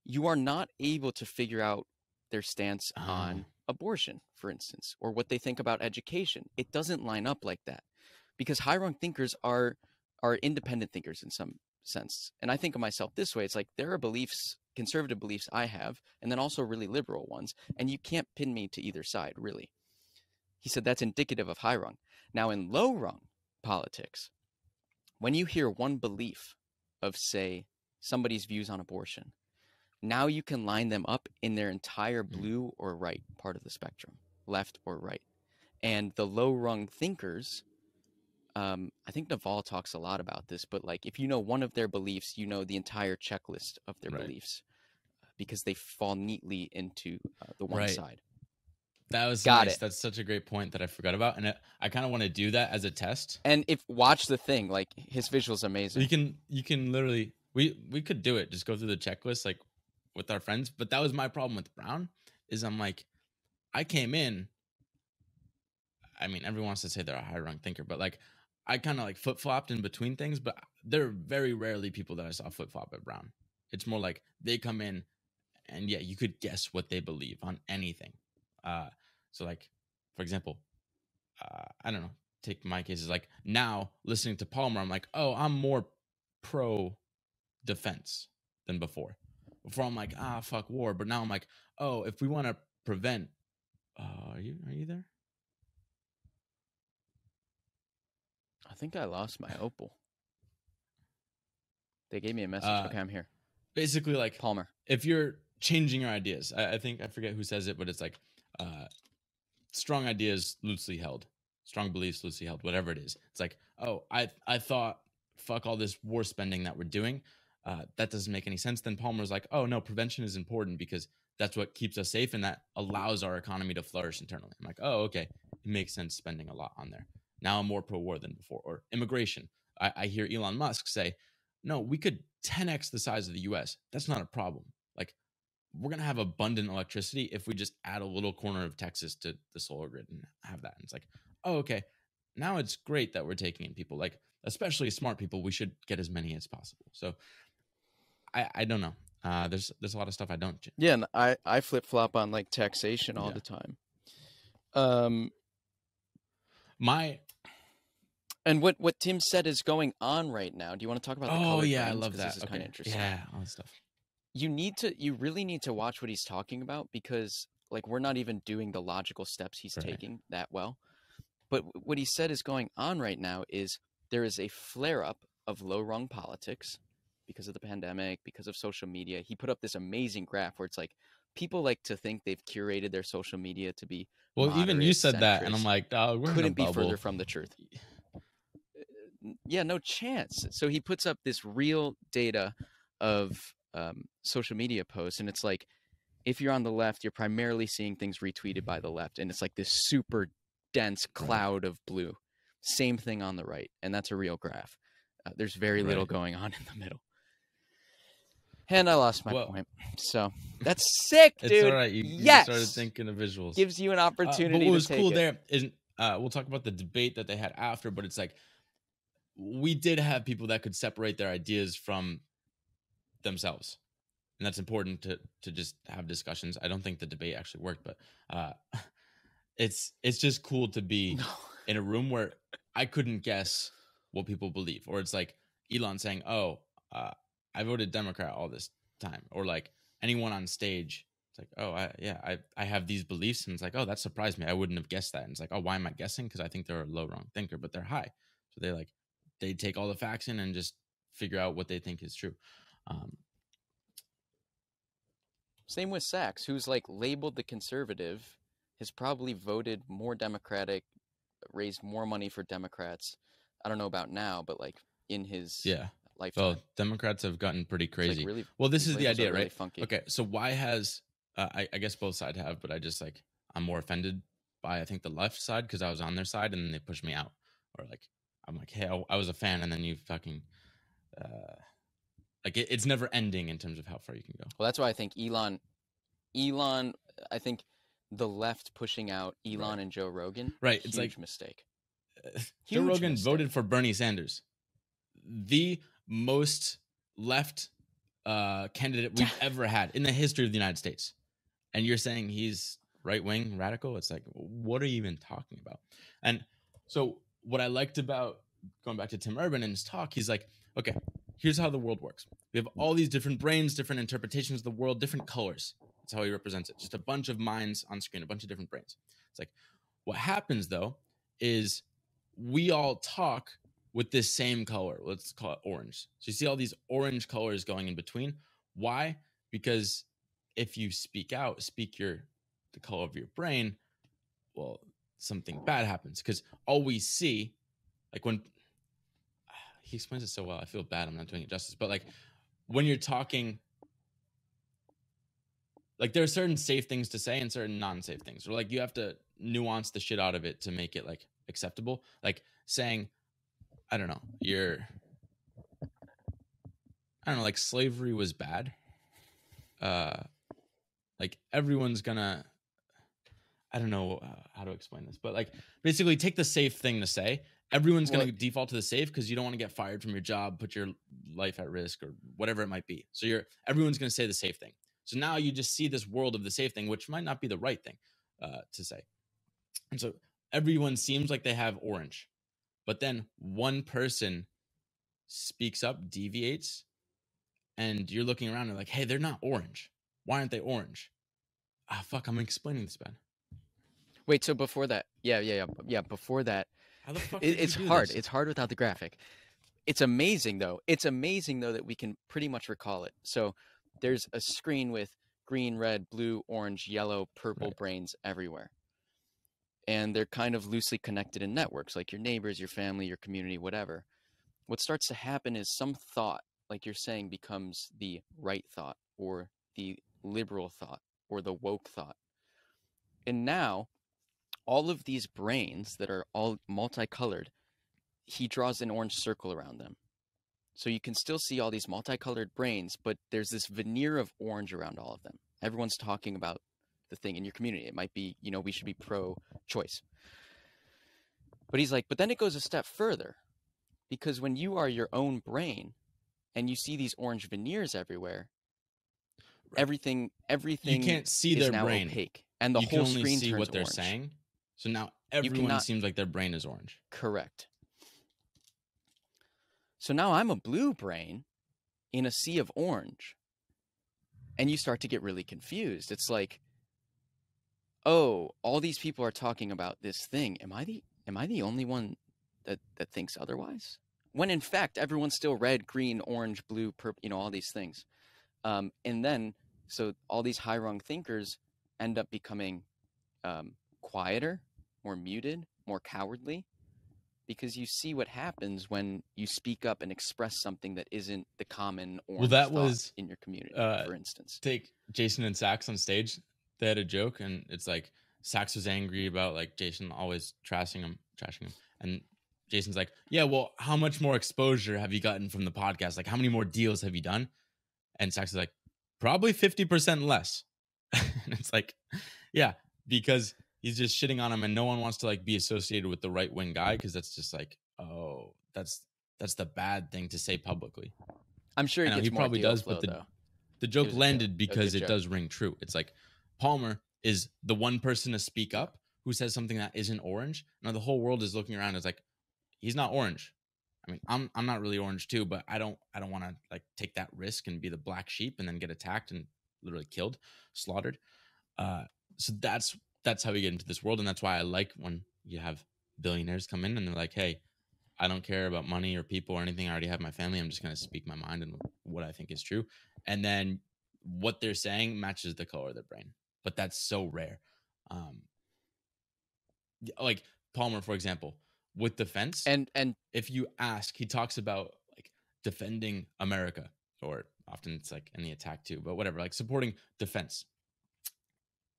you are not able to figure out their stance on oh. abortion, for instance, or what they think about education. It doesn't line up like that because high rung thinkers are are independent thinkers in some sense. And I think of myself this way: it's like there are beliefs, conservative beliefs I have, and then also really liberal ones, and you can't pin me to either side, really. He said that's indicative of high rung. Now, in low rung politics, when you hear one belief of, say, somebody's views on abortion, now you can line them up in their entire blue or right part of the spectrum, left or right. And the low rung thinkers, um, I think Naval talks a lot about this, but like if you know one of their beliefs, you know the entire checklist of their Right. beliefs because they fall neatly into uh, the one Right. side. That was Got nice. it. That's such a great point that I forgot about, and it, I kind of want to do that as a test. And if watch the thing, like his visuals amazing. You can you can literally we we could do it. Just go through the checklist like with our friends. But that was my problem with Brown. Is I'm like, I came in. I mean, everyone wants to say they're a high rung thinker, but like, I kind of like flip flopped in between things. But there are very rarely people that I saw flip flop at Brown. It's more like they come in, and yeah, you could guess what they believe on anything. Uh, so like, for example, uh, I don't know. Take my cases like now listening to Palmer, I'm like, oh, I'm more pro defense than before. Before I'm like, ah, fuck war, but now I'm like, oh, if we want to prevent, uh, are you are you there? I think I lost my opal. They gave me a message. Uh, okay, I'm here. Basically, like Palmer. if you're changing your ideas, I, I think I forget who says it, but it's like, uh, strong ideas loosely held, strong beliefs loosely held, whatever it is. It's like, oh, I I thought fuck all this war spending that we're doing. Uh, that doesn't make any sense. Then Palmer's like, oh no, prevention is important because that's what keeps us safe and that allows our economy to flourish internally. I'm like, oh, okay, it makes sense spending a lot on there. Now I'm more pro war than before. Or immigration. I, I hear Elon Musk say, no, we could 10x the size of the US. That's not a problem. We're going to have abundant electricity if we just add a little corner of Texas to the solar grid and have that. And it's like, oh, okay. Now it's great that we're taking in people, like, especially smart people. We should get as many as possible. So, I, I don't know. Uh, there's there's a lot of stuff I don't. Yeah, and I I flip flop on like taxation all Yeah. the time. Um, My and what what Tim said is going on right now. Do you want to talk about? The oh yeah, I love that. This is okay. kind of interesting. Yeah, all that stuff. You need to. You really need to watch what he's talking about because like we're not even doing the logical steps he's Right. taking that well. But what he said is going on right now is there is a flare up of low rung politics because of the pandemic, because of social media. He put up this amazing graph where it's like people like to think they've curated their social media to be Well, even you moderate, said that, and I'm like, dog, we're couldn't be further from the truth. Uh, yeah, no chance. So he puts up this real data of um, social media posts, and it's like if you're on the left, you're primarily seeing things retweeted by the left, and it's like this super dense cloud of blue. Same thing on the right, and that's a real graph. Uh, there's very little going on (laughs) in the middle. And I lost my Well- point. So (laughs) that's sick, It's dude. all right. You, you yes, started thinking of visuals. gives you an Uh, opportunity. but what was cool it. there is uh, we'll talk about the debate that they had after, but it's like we did have people that could separate their ideas from themselves, and that's important to to just have discussions. I don't think the debate actually worked, but uh, (laughs) it's it's just cool to be in a room where I couldn't guess what people believe, or it's like Elon saying, "Oh, uh, I voted Democrat all this time," or like anyone on stage. It's like, oh, I, yeah, I, I have these beliefs, and it's like, oh, that surprised me. I wouldn't have guessed that. And it's like, oh, why am I guessing? Because I think they're a low wrong thinker, but they're high. So they like they take all the facts in and just figure out what they think is true. Um, Same with Sacks, who's like labeled the conservative, has probably voted more Democratic, raised more money for Democrats. I don't know about now, but like in his yeah. lifetime, Well, Democrats have gotten pretty It's, like, crazy. really, well, this is the idea, really right? Funky. Okay, so why has uh, I, I guess both sides have, but I just like I'm more offended by I think the left side because I was on their side and then they pushed me out, or like I'm like, hey, I, I was a fan, and then you fucking uh, like it, it's never ending in terms of how far you can go. Well, that's why I think Elon, Elon, I think the left pushing out Elon and Joe Rogan, Right, Huge it's like- mistake. (laughs) Joe Huge Rogan mistake. voted for Bernie Sanders, the most left uh, candidate we've ever had in the history of the United States, and you're saying he's right wing radical? It's like, what are you even talking about? And so, what I liked about going back to Tim Urban and his talk, he's like, okay, here's how the world works. We have hmm. all these different brains, different interpretations of the world, different colors. That's how he represents it. Just a bunch of minds on screen, a bunch of different brains. It's like, what happens though is we all talk with this same color. Let's call it orange. So you see all these orange colors going in between. Why? Because if you speak out, speak your the color of your brain, well, something bad happens. Because all we see, like when he explains it so well, I feel bad. I'm not doing it justice. But like when you're talking like there are certain safe things to say and certain non-safe things or like you have to nuance the shit out of it to make it like acceptable like saying i don't know you're i don't know like slavery was bad uh like everyone's gonna i don't know uh, how to explain this but like basically take the safe thing to say everyone's gonna default to the safe because you don't want to get fired from your job put your life at risk or whatever it might be. So you're everyone's gonna say the safe thing. So now you just see this world of the safe thing which might not be the right thing uh, to say. And so everyone seems like they have orange but then one person speaks up deviates and you're looking around and like hey they're not orange. Why aren't they orange? Ah fuck i'm explaining this bad Wait, so before that, yeah, yeah, yeah, yeah. Before that, how the fuck it, it's hard. this? It's hard without the graphic. It's amazing though. It's amazing though that we can pretty much recall it. So there's a screen with green, red, blue, orange, yellow, purple Right. brains everywhere. And they're kind of loosely connected in networks, like your neighbors, your family, your community, whatever. What starts to happen is some thought, like you're saying, becomes the right thought or the liberal thought or the woke thought. And now all of these brains that are all multicolored, he draws an orange circle around them. So you can still see all these multicolored brains, but there's this veneer of orange around all of them. Everyone's talking about the thing in your community. It might be, you know, we should be pro choice. But he's like, but then it goes a step further because when you are your own brain and you see these orange veneers everywhere, Right. everything, everything you can't see is their now brain opaque, and the you whole can only screen see turns what they're orange. saying so now everyone cannot- seems like their brain is orange Correct. So now I'm a blue brain in a sea of orange. And you start to get really confused. It's like, oh, all these people are talking about this thing. Am I the am I the only one that that thinks otherwise? When in fact everyone's still red, green, orange, blue, purple, you know, all these things. Um, and then so all these high rung thinkers end up becoming um, quieter, more muted, more cowardly because you see what happens when you speak up and express something that isn't the common orange that was, in your community, uh, for instance. take Jason and Sacks on stage. They had a joke, and it's like Sacks was angry about like Jason always trashing him, trashing him, and Jason's like, "Yeah, well, how much more exposure have you gotten from the podcast? Like, how many more deals have you done?" And Sacks is like, "Probably fifty percent less." (laughs) and it's like, yeah, because he's just shitting on him, and no one wants to like be associated with the right wing guy because that's just like, oh, that's that's the bad thing to say publicly. I'm sure he he more probably does, flow, but the- though. the joke was a joke. landed because it joke. does ring true. It's like Palmer is the one person to speak up who says something that isn't orange. Now the whole world is looking around. It's like he's not orange. I mean, I'm I'm not really orange too, but I don't I don't want to like take that risk and be the black sheep and then get attacked and literally killed, slaughtered. Uh, so that's that's how we get into this world, and that's why I like when you have billionaires come in and they're like, hey. I don't care about money or people or anything. I already have my family. I'm just going to speak my mind and what I think is true. And then what they're saying matches the color of their brain. But that's so rare. Um, like Palmer, for example, with defense, And and if you ask, he talks about like defending America, or often it's like in the attack too, but whatever, like supporting defense.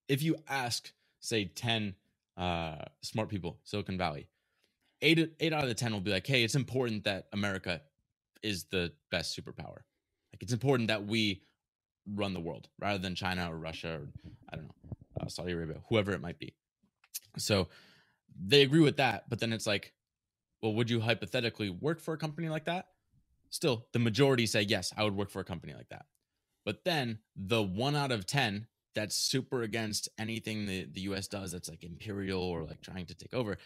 If you ask, say, 10 uh, smart people, Silicon Valley, eight, eight out of the 10 will be like, hey, it's important that America is the best superpower. Like, it's important that we run the world rather than China or Russia or, I don't know, uh, Saudi Arabia, whoever it might be. So they agree with that, but then it's like, well, would you hypothetically work for a company like that? Still, the majority say, yes, I would work for a company like that. But then the one out of 10 that's super against anything the, the US does that's like imperial or like trying to take over,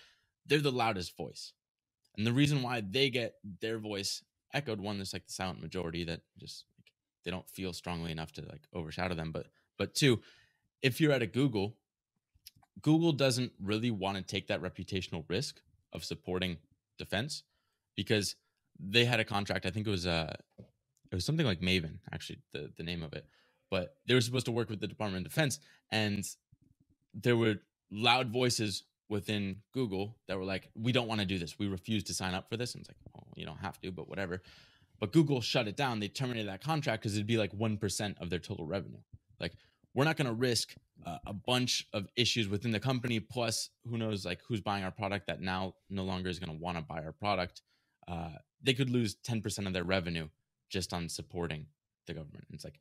they're the loudest voice. And the reason why they get their voice echoed, one, there's like the silent majority that just like, they don't feel strongly enough to like overshadow them. But but two, if you're at a Google, Google doesn't really want to take that reputational risk of supporting defense because they had a contract. I think it was uh it was something like Maven, actually, the, the name of it. But they were supposed to work with the Department of Defense, and there were loud voices within Google that were like, "We don't want to do this. We refuse to sign up for this." And it's like, "Well, you don't have to, but whatever." But Google shut it down. They terminated that contract because it'd be like one percent of their total revenue. Like we're not going to risk uh, a bunch of issues within the company. Plus, who knows, like who's buying our product that now no longer is going to want to buy our product. Uh, they could lose 10% of their revenue just on supporting the government. And It's like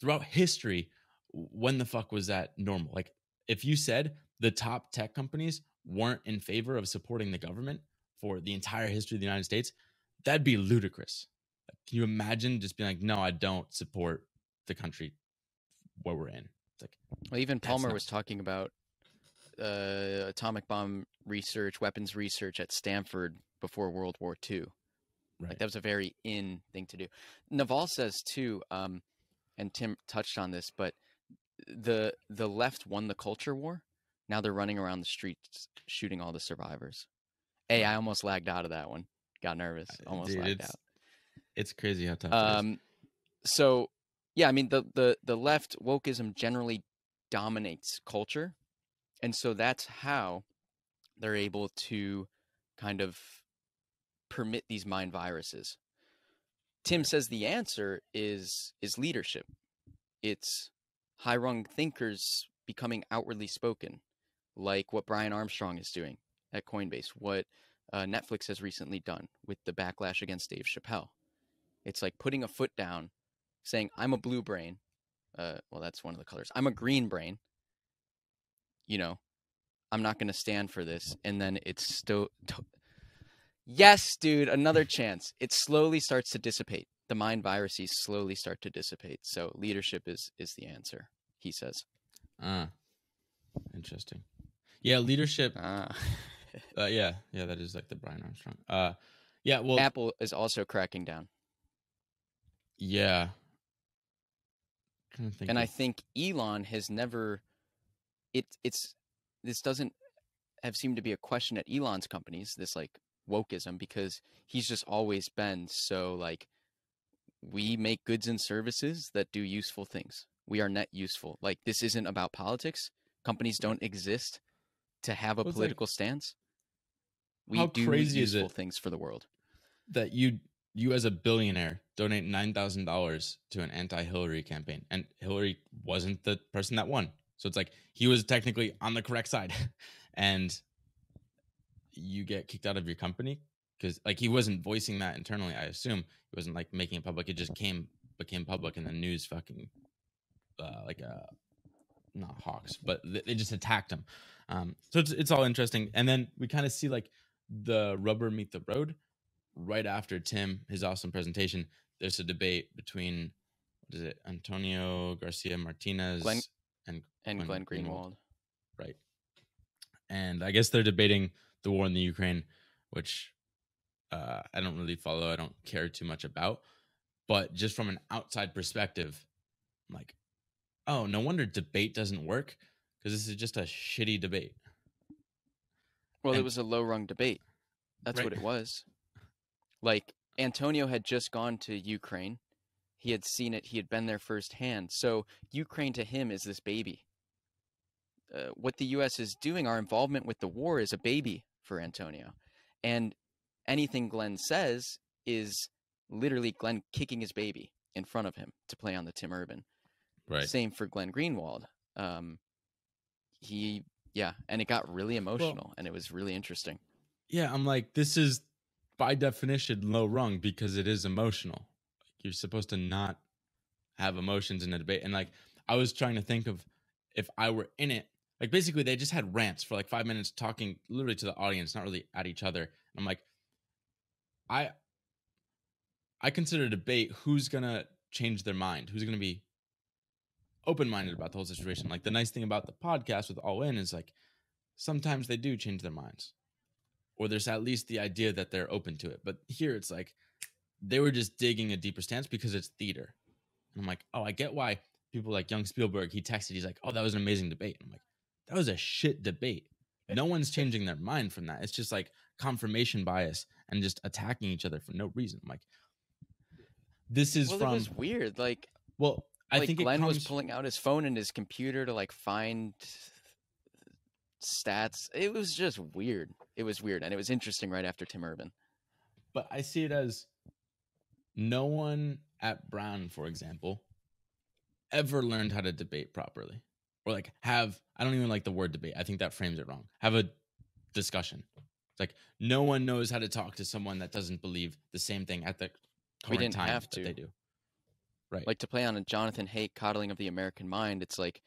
throughout history, when the fuck was that normal? Like, if you said the top tech companies weren't in favor of supporting the government for the entire history of the United States, that'd be ludicrous. Can you imagine just being like, no, I don't support the country where we're in? It's like, well, even Palmer was talking about uh, atomic bomb research, weapons research at Stanford before World War II. right. Like that was a very in thing to do. Naval says too, um, and Tim touched on this, but the the left won the culture war. Now they're running around the streets shooting all the survivors. Hey, I almost lagged out of that one. Got nervous. Almost dude, lagged it's out. It's crazy how tough it is. Um, so yeah, I mean the the the left wokeism generally dominates culture, and so that's how they're able to kind of permit these mind viruses. Tim says the answer is is leadership. It's high rung thinkers becoming outwardly spoken, like what Brian Armstrong is doing at Coinbase, what uh, Netflix has recently done with the backlash against Dave Chappelle. It's like putting a foot down, saying, I'm a blue brain. Uh, well, that's one of the colors. I'm a green brain. You know, I'm not going to stand for this. And then it's still. To- yes, dude, another chance. It slowly starts to dissipate. The mind viruses slowly start to dissipate. So leadership is is the answer, he says. Ah, interesting. Yeah, leadership. Ah. (laughs) Uh, yeah, yeah, that is like the Brian Armstrong. Uh, yeah, well, Apple is also cracking down. yeah. Trying to think and I think Elon has never it it's this doesn't have seemed to be a question at Elon's companies this like wokeism because he's just always been so like we make goods and services that do useful things. We are net useful. Like this isn't about politics. Companies don't exist to have a Well, it's like- political stance. We do crazy useful things for the world. that you you as a billionaire donate nine thousand dollars to an anti-Hillary campaign, and Hillary wasn't the person that won. So it's like he was technically on the correct side, (laughs) and you get kicked out of your company because like he wasn't voicing that internally. I assume he wasn't like making it public. It just came became public, and the news fucking uh, like uh not hawks, but they, just attacked him. Um, so it's it's all interesting, and then we kind of see like the rubber meet the road right after Tim, his awesome presentation, there's a debate between what is it, Antonio Garcia Martinez Glenn- and And Glenn Glenn Greenwald. Greenwald. right. And I guess they're debating the war in the Ukraine, which uh, I don't really follow. I don't care too much about. But just from an outside perspective, I'm like, oh, no wonder debate doesn't work because this is just a shitty debate. Well, it was a low rung debate. That's what it (laughs) was. Like Antonio had just gone to Ukraine. He had seen it. He had been there firsthand. So Ukraine to him is this baby. Uh, what the U.S. is doing, our involvement with the war, is a baby for Antonio, and anything Glenn says is literally Glenn kicking his baby in front of him to play on the Tim Urban. Right. Same for Glenn Greenwald. Um, he, yeah, and it got really emotional, and it was really interesting. yeah, I'm like, this is by definition low rung because it is emotional. You're supposed to not have emotions in a debate. And like, I was trying to think of if I were in it, like basically they just had rants for like five minutes talking literally to the audience, not really at each other. And I'm like, I, I consider a debate who's gonna change their mind, who's gonna be open minded about the whole situation. Like the nice thing about the podcast with All In is like sometimes they do change their minds or there's at least the idea that they're open to it. But here it's like they were just digging a deeper stance because it's theater. And I'm like, oh, I get why people like young Spielberg, he texted, he's like, oh, that was an amazing debate. I'm like, that was a shit debate. No one's changing their mind from that. It's just like confirmation bias and just attacking each other for no reason. I'm like, this is well, from it was weird. Like, well, I like think Glenn comes was pulling out his phone and his computer to like find stats. It was just weird. It was weird, and it was interesting right after Tim Urban. but I see it as no one at Brown, for example, ever learned how to debate properly or like have I don't even like the word debate. I think that frames it wrong. Have a discussion. It's like no one knows how to talk to someone that doesn't believe the same thing at the current We didn't time have that to. they do. Right. like to play on a Jonathan Haidt coddling of the American mind, it's like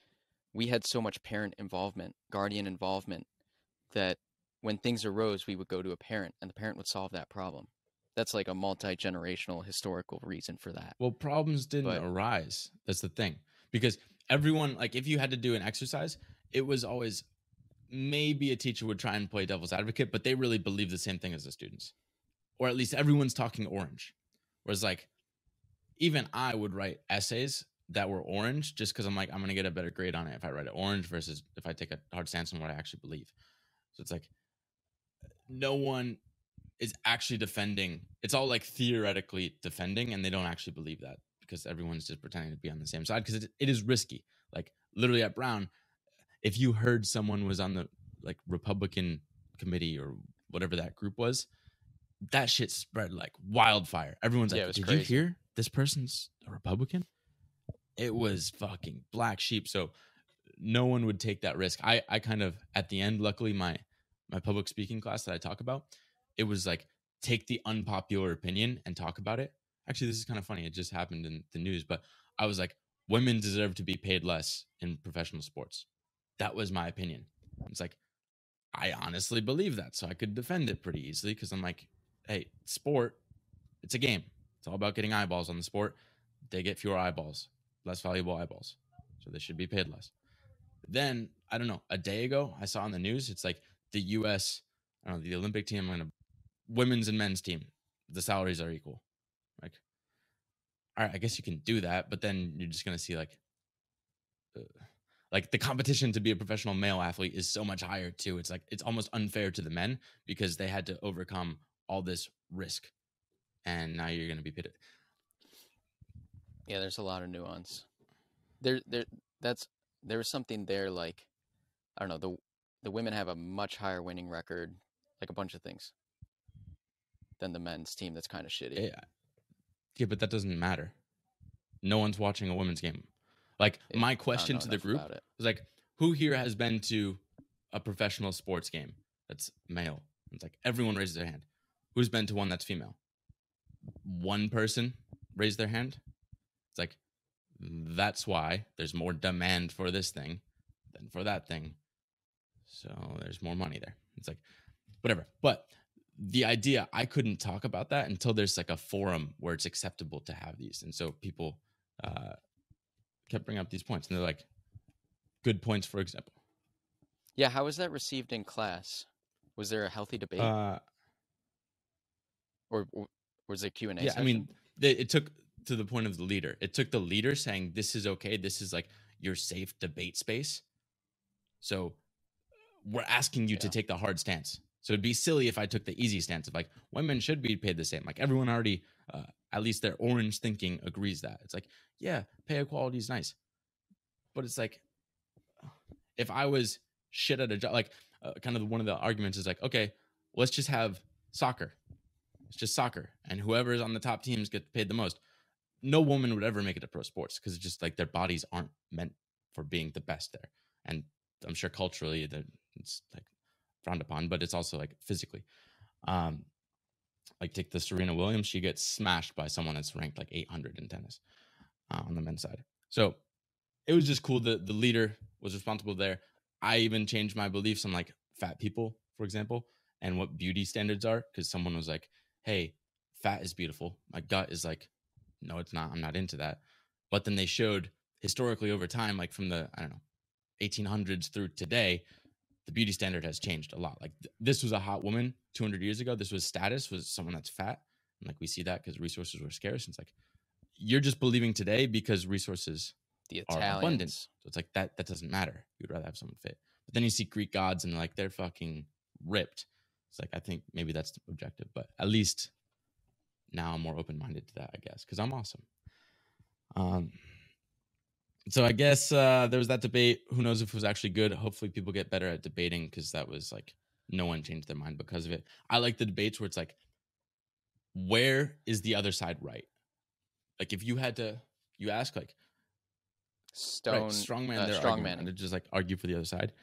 we had so much parent involvement, guardian involvement, that when things arose, we would go to a parent and the parent would solve that problem. That's like a multi generational historical reason for that. Well, problems didn't But- arise. That's the thing. Because everyone, like, if you had to do an exercise, it was always maybe a teacher would try and play devil's advocate, but they really believe the same thing as the students. Or at least everyone's talking orange. Whereas, like, even I would write essays that were orange just because I'm like, I'm to get a better grade on it if I write it orange versus if I take a hard stance on what I actually believe. So it's like, no one is actually defending. It's all like theoretically defending, and they don't actually believe that because everyone's just pretending to be on the same side because it, it is risky. Like literally at Brown, if you heard someone was on the like Republican committee or whatever that group was, that shit spread like wildfire. Everyone's Yeah, like, "Did crazy. you hear this person's a Republican?" It was fucking black sheep. So no one would take that risk. I I kind of at the end, luckily my my public speaking class that I talk about, it was like take the unpopular opinion and talk about it. Actually, this is kind of funny. It just happened in the news, but I was like, women deserve to be paid less in professional sports. That was my opinion. It's like, I honestly believe that. So I could defend it pretty easily because I'm like, hey, sport, it's a game. It's all about getting eyeballs on the sport. They get fewer eyeballs, less valuable eyeballs. So they should be paid less. Then, I don't know, a day ago, I saw on the news, it's like the US, I don't know, the Olympic team, women's and men's team, the salaries are equal. All right, I guess you can do that, but then you're just going to see like, uh, like the competition to be a professional male athlete is so much higher too. It's like it's almost unfair to the men because they had to overcome all this risk, and now you're going to be pitted. Yeah, there's a lot of nuance. There, there, that's there was something there like, I don't know. The the women have a much higher winning record, like a bunch of things, than the men's team. That's kind of shitty. Yeah, yeah, but that doesn't matter. No one's watching a women's game. Like my question to the group was like, who here has been to a professional sports game that's male? It's like everyone raises their hand. Who's been to one that's female? One person raised their hand. It's like that's why there's more demand for this thing than for that thing. So there's more money there. It's like whatever. But the idea I couldn't talk about that until there's like a forum where it's acceptable to have these. And so people uh kept bringing up these points and they're like good points for example. Yeah, how was that received in class? Was there a healthy debate, Uh or, or was it Q and A? yeah, I mean, they, it took to the point of the leader. It took the leader saying, "This is okay. This is like your safe debate space." So we're asking you to take the hard stance. So it'd be silly if I took the easy stance of like women should be paid the same. Like everyone already, uh, at least their orange thinking agrees that it's like, yeah, pay equality is nice, but it's like, if I was shit at a job, like uh, kind of one of the arguments is like, okay, let's just have soccer. It's just soccer, and whoever is on the top teams get paid the most. No woman would ever make it to pro sports because it's just like their bodies aren't meant for being the best there, and I'm sure culturally that it's like frowned upon, but it's also like physically. Um, like take the Serena Williams, she gets smashed by someone that's ranked like 800 in tennis uh, on the men's side. So it was just cool that the leader was responsible there. I even changed my beliefs on like fat people, for example, and what beauty standards are because someone was like, "Hey, fat is beautiful." My gut is like, "No, it's not. I'm not into that." But then they showed historically over time, like from the I don't know 1800s through today, the beauty standard has changed a lot. Like th- this was a hot woman 200 years ago. This was status was someone that's fat, and like we see that because resources were scarce. And it's like you're just believing today because resources the are abundant. So it's like that that doesn't matter. You'd rather have someone fit. But then you see Greek gods and like they're fucking ripped. It's like I think maybe that's the objective, but at least now I'm more open minded to that, I guess, because I'm awesome. Um so I guess uh there was that debate. Who knows if it was actually good? Hopefully people get better at debating because that was like no one changed their mind because of it. I like the debates where it's like, where is the other side right? Like if you had to you ask like Stone right, strongman uh, strongman. and just like argue for the other side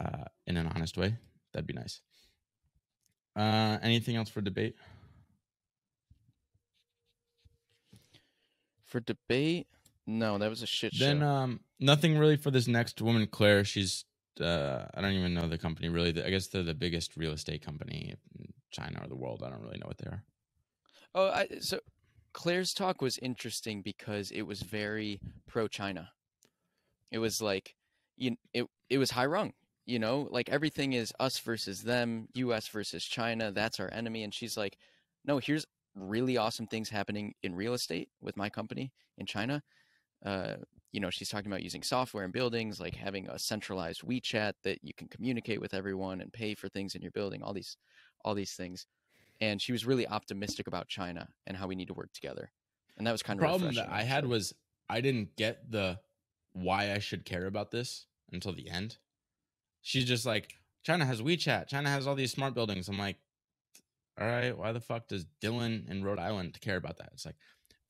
uh, in an honest way. That'd be nice. Uh, anything else for debate? For debate, no, that was a shit show. Then um, nothing really for this next woman, Claire. She's uh, I don't even know the company really. I guess they're the biggest real estate company in China or the world. I don't really know what they are. oh, I, so Claire's talk was interesting because it was very pro China. It was like, you, it it was high rung. You know, like everything is us versus them, U.S. versus China. That's our enemy. And she's like, no, here's really awesome things happening in real estate with my company in China. Uh, you know, she's talking about using software in buildings, like having a centralized WeChat that you can communicate with everyone and pay for things in your building, all these all these things. And she was really optimistic about China and how we need to work together. And that was kind The of problem that I had was I didn't get the why I should care about this until the end. She's just like, China has WeChat. China has all these smart buildings. I'm like, all right, why the fuck does Dylan in Rhode Island care about that? It's like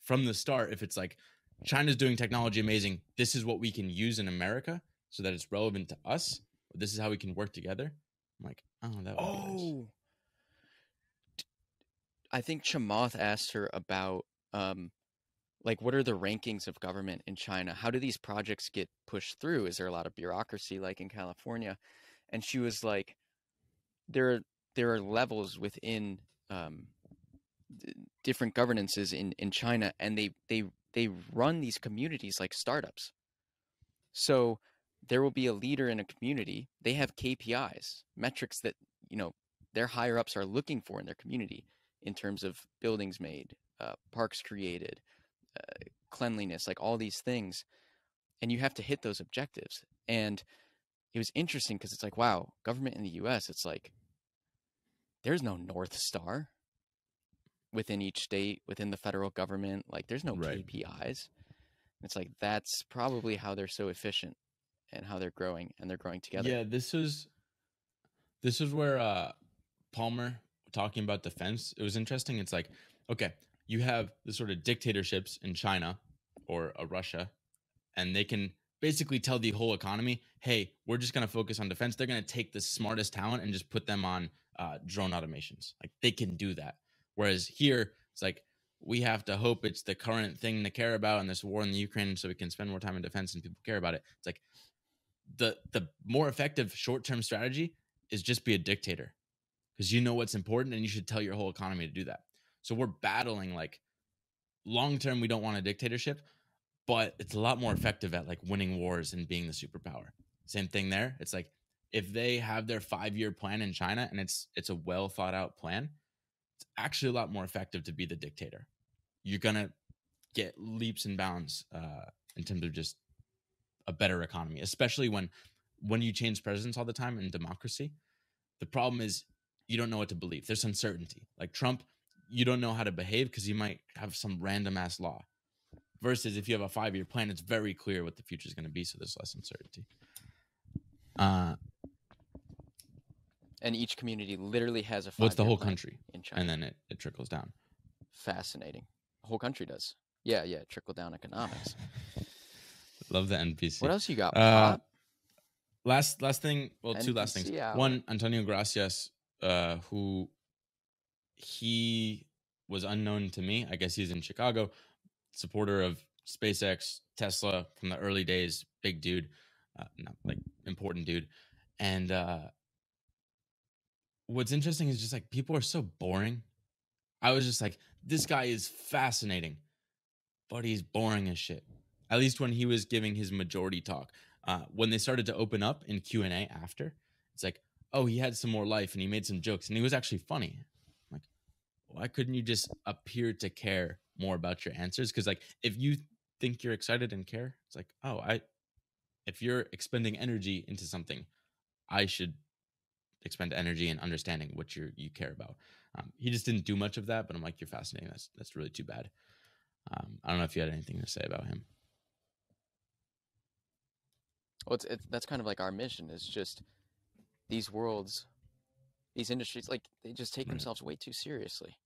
from the start, if it's like China's doing technology amazing, this is what we can use in America so that it's relevant to us. This is how we can work together. I'm like, oh, that would be nice. Oh, I think Chamath asked her about um, like what are the rankings of government in China? How do these projects get pushed through? Is there a lot of bureaucracy like in California? And she was like, there are there are levels within um, different governances in in China, and they they they run these communities like startups. So there will be a leader in a community. They have KPIs, metrics that you know their higher ups are looking for in their community in terms of buildings made, uh, parks created, uh, cleanliness, like all these things. And you have to hit those objectives. And it was interesting because it's like, wow, government in the US, it's like there's no North Star within each state, within the federal government. Like there's no Right. KPIs. It's like that's probably how they're so efficient and how they're growing and they're growing together. Yeah, this is this is where uh Palmer talking about defense. It was interesting. It's like, okay, you have the sort of dictatorships in China or uh, Russia, and they can basically tell the whole economy, "Hey, we're just going to focus on defense." They're going to take the smartest talent and just put them on uh, drone automations. Like they can do that. Whereas here, it's like we have to hope it's the current thing to care about in this war in the Ukraine, so we can spend more time in defense and people care about it. It's like the the more effective short term strategy is just be a dictator because you know what's important and you should tell your whole economy to do that. So we're battling like long term, we don't want a dictatorship, but it's a lot more effective at like winning wars and being the superpower. Same thing there. It's like if they have their five year plan in China and it's it's a well thought out plan, actually a lot more effective to be the dictator. You're gonna get leaps and bounds uh, in terms of just a better economy, especially when when you change presidents all the time in democracy. The problem is you don't know what to believe. There's uncertainty. Like Trump, you don't know how to behave because he might have some random ass law. Versus if you have a five year plan, it's very clear what the future is going to be, so there's less uncertainty. Uh, And each community literally has a what's the whole country, in China. and then it, it trickles down. Fascinating. The whole country does. Yeah, yeah, trickle down economics. (laughs) Love the NPC. What else you got? Uh, last last thing well two last things NPC hour. one antonio gracias uh who he was unknown to me i guess he's in chicago supporter of spacex tesla from the early days big dude uh, not like important dude and uh what's interesting is just like people are so boring i was just like this guy is fascinating but he's boring as shit at least when he was giving his majority talk uh, when they started to open up in Q and A after, it's like, oh, he had some more life and he made some jokes and he was actually funny. I'm like, why couldn't you just appear to care more about your answers? Because like, if you think you're excited and care, it's like, oh, I, if you're expending energy into something, I should expend energy and understanding what you you care about. Um, he just didn't do much of that, but I'm like, you're fascinating. That's that's really too bad. Um, I don't know if you had anything to say about him. Well, it's, it's that's kind of like our mission. Is just these worlds, these industries, like they just take Right. themselves way too seriously.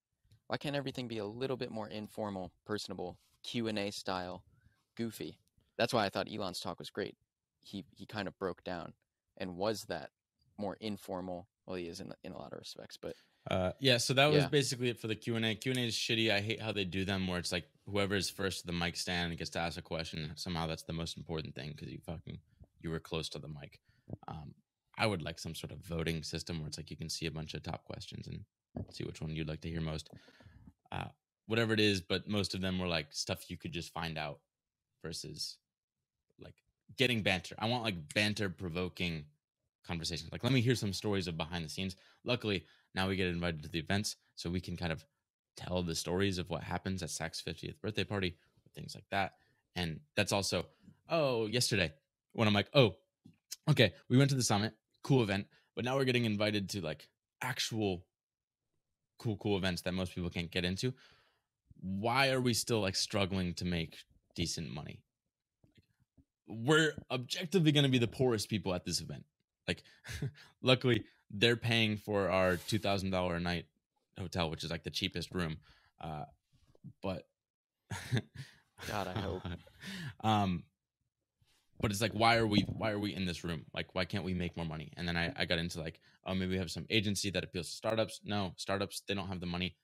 Why can't everything be a little bit more informal, personable, Q and A style, goofy? that's why I thought Elon's talk was great. He he kind of broke down and was that more informal. Well, he is in in a lot of respects, but Uh, yeah, so that was Yeah. basically it for the Q and A. Q and A is shitty. I hate how they do them, where it's like whoever is first to the mic stand gets to ask a question. Somehow that's the most important thing because you fucking you were close to the mic. Um, I would like some sort of voting system where it's like you can see a bunch of top questions and see which one you'd like to hear most. Uh, whatever it is, but most of them were like stuff you could just find out versus like getting banter. I want like banter provoking conversations. Like let me hear some stories of behind the scenes. Luckily, now we get invited to the events so we can kind of tell the stories of what happens at Sacks' 50th birthday party, things like that. And that's also, oh, yesterday when I'm like, oh, okay, we went to the summit, cool event, but now we're getting invited to like actual cool, cool events that most people can't get into. Why are we still like struggling to make decent money? We're objectively going to be the poorest people at this event. Like, (laughs) luckily, they're paying for our two thousand dollar a night hotel, which is like the cheapest room. Uh, but God, I hope. (laughs) um, but it's like, why are we why are we in this room? Like, why can't we make more money? And then I, I got into like, oh, maybe we have some agency that appeals to startups. No, startups they don't have the money.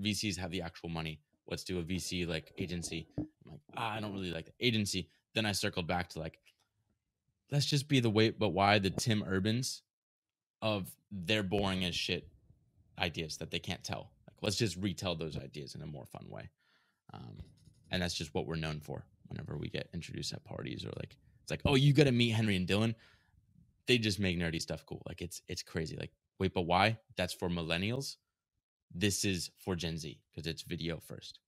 VCs have the actual money. Let's do a VC like agency. I'm like, ah, I don't really like the agency. Then I circled back to like, let's just be the wait, but why the Tim Urbans of their boring as shit ideas that they can't tell. Like, let's just retell those ideas in a more fun way. Um, and that's just what we're known for. Whenever we get introduced at parties or like, it's like, oh, you got to meet Henry and Dylan. They just make nerdy stuff cool. Like it's it's crazy. Like, wait, but why? That's for millennials. This is for Gen Z because it's video first.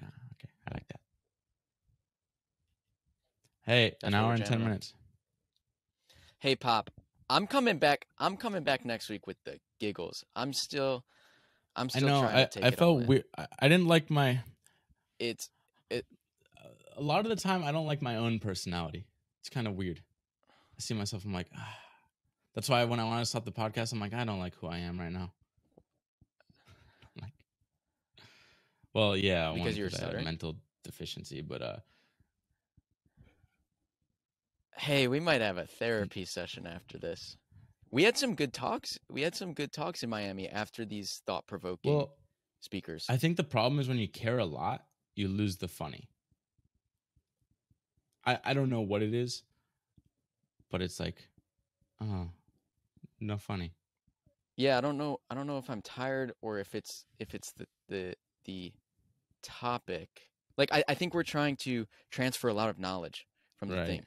Like, ah, okay, I like that. Hey, That's an hour and ten minutes. Hey, Pop, I'm coming back. I'm coming back next week with the giggles. I'm still, I'm still. I know. trying I, to take I felt weird. I, I didn't like my. It's it. A lot of the time, I don't like my own personality. It's kind of weird. I see myself. I'm like, ah. that's why when I want to stop the podcast, I'm like, I don't like who I am right now. (laughs) like, well, yeah, Because you're a mental deficiency, but uh, hey, we might have a mm. therapy session after this. We had some good talks. We had some good talks in Miami after these thought provoking well, speakers. I think the problem is when you care a lot, you lose the funny. I I don't know what it is, but it's like, oh, no funny. yeah, I don't know. I don't know if I'm tired or if it's if it's the the the topic. Like I, I think we're trying to transfer a lot of knowledge from the Right. thing.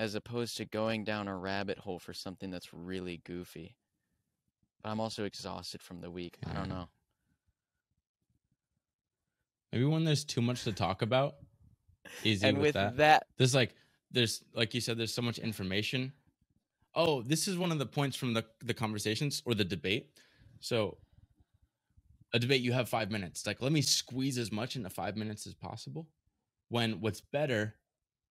As opposed to going down a rabbit hole for something that's really goofy. But I'm also exhausted from the week. I don't know. Maybe when there's too much to talk about, easy and with, with that. that, There's like there's like you said, there's so much information. Oh, this is one of the points from the the conversations or the debate. So a debate you have five minutes. Like let me squeeze as much into five minutes as possible. When what's better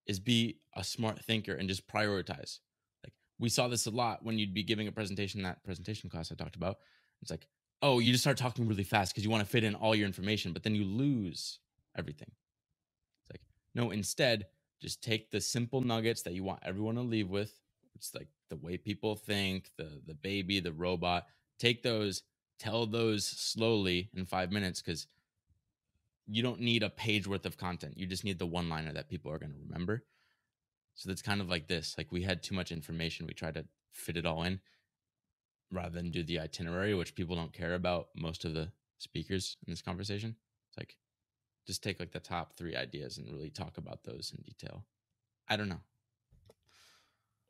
is be a smart thinker and just prioritize. Like we saw this a lot when you'd be giving a presentation, that presentation class I talked about. It's like, oh, you just start talking really fast because you want to fit in all your information, but then you lose everything. It's like, no, instead, just take the simple nuggets that you want everyone to leave with. It's like the way people think, the the baby, the robot. Take those, tell those slowly in five minutes because you don't need a page worth of content. You just need the one liner that people are going to remember. So that's kind of like this. Like we had too much information. We tried to fit it all in rather than do the itinerary, which people don't care about most of the speakers in this conversation. It's like just take like the top three ideas and really talk about those in detail. I don't know.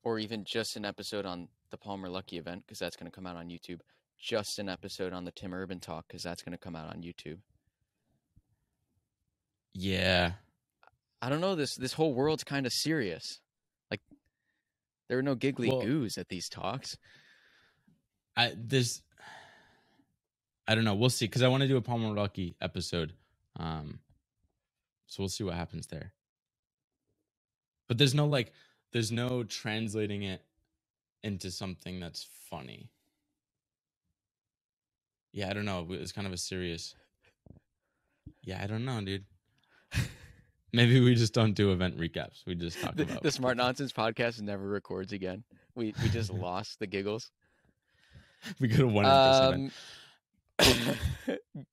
or even just an episode on the Palmer Luckey event, because that's going to come out on YouTube. Just an episode on the Tim Urban talk, because that's going to come out on YouTube. Yeah. I don't know. This this whole world's kind of serious. Like there are no giggly Well- goos at these talks. I this I don't know. We'll see because I want to do a Palmer Luckey episode. Um, so we'll see what happens there. But there's no like, there's no translating it into something that's funny. Yeah, I don't know. It's kind of a serious. Yeah, I don't know, dude. Maybe we just don't do event recaps. We just talk The, about the Smart Nonsense podcast never records again. We we just (laughs) lost the giggles. We could have won at this event. Um! (coughs)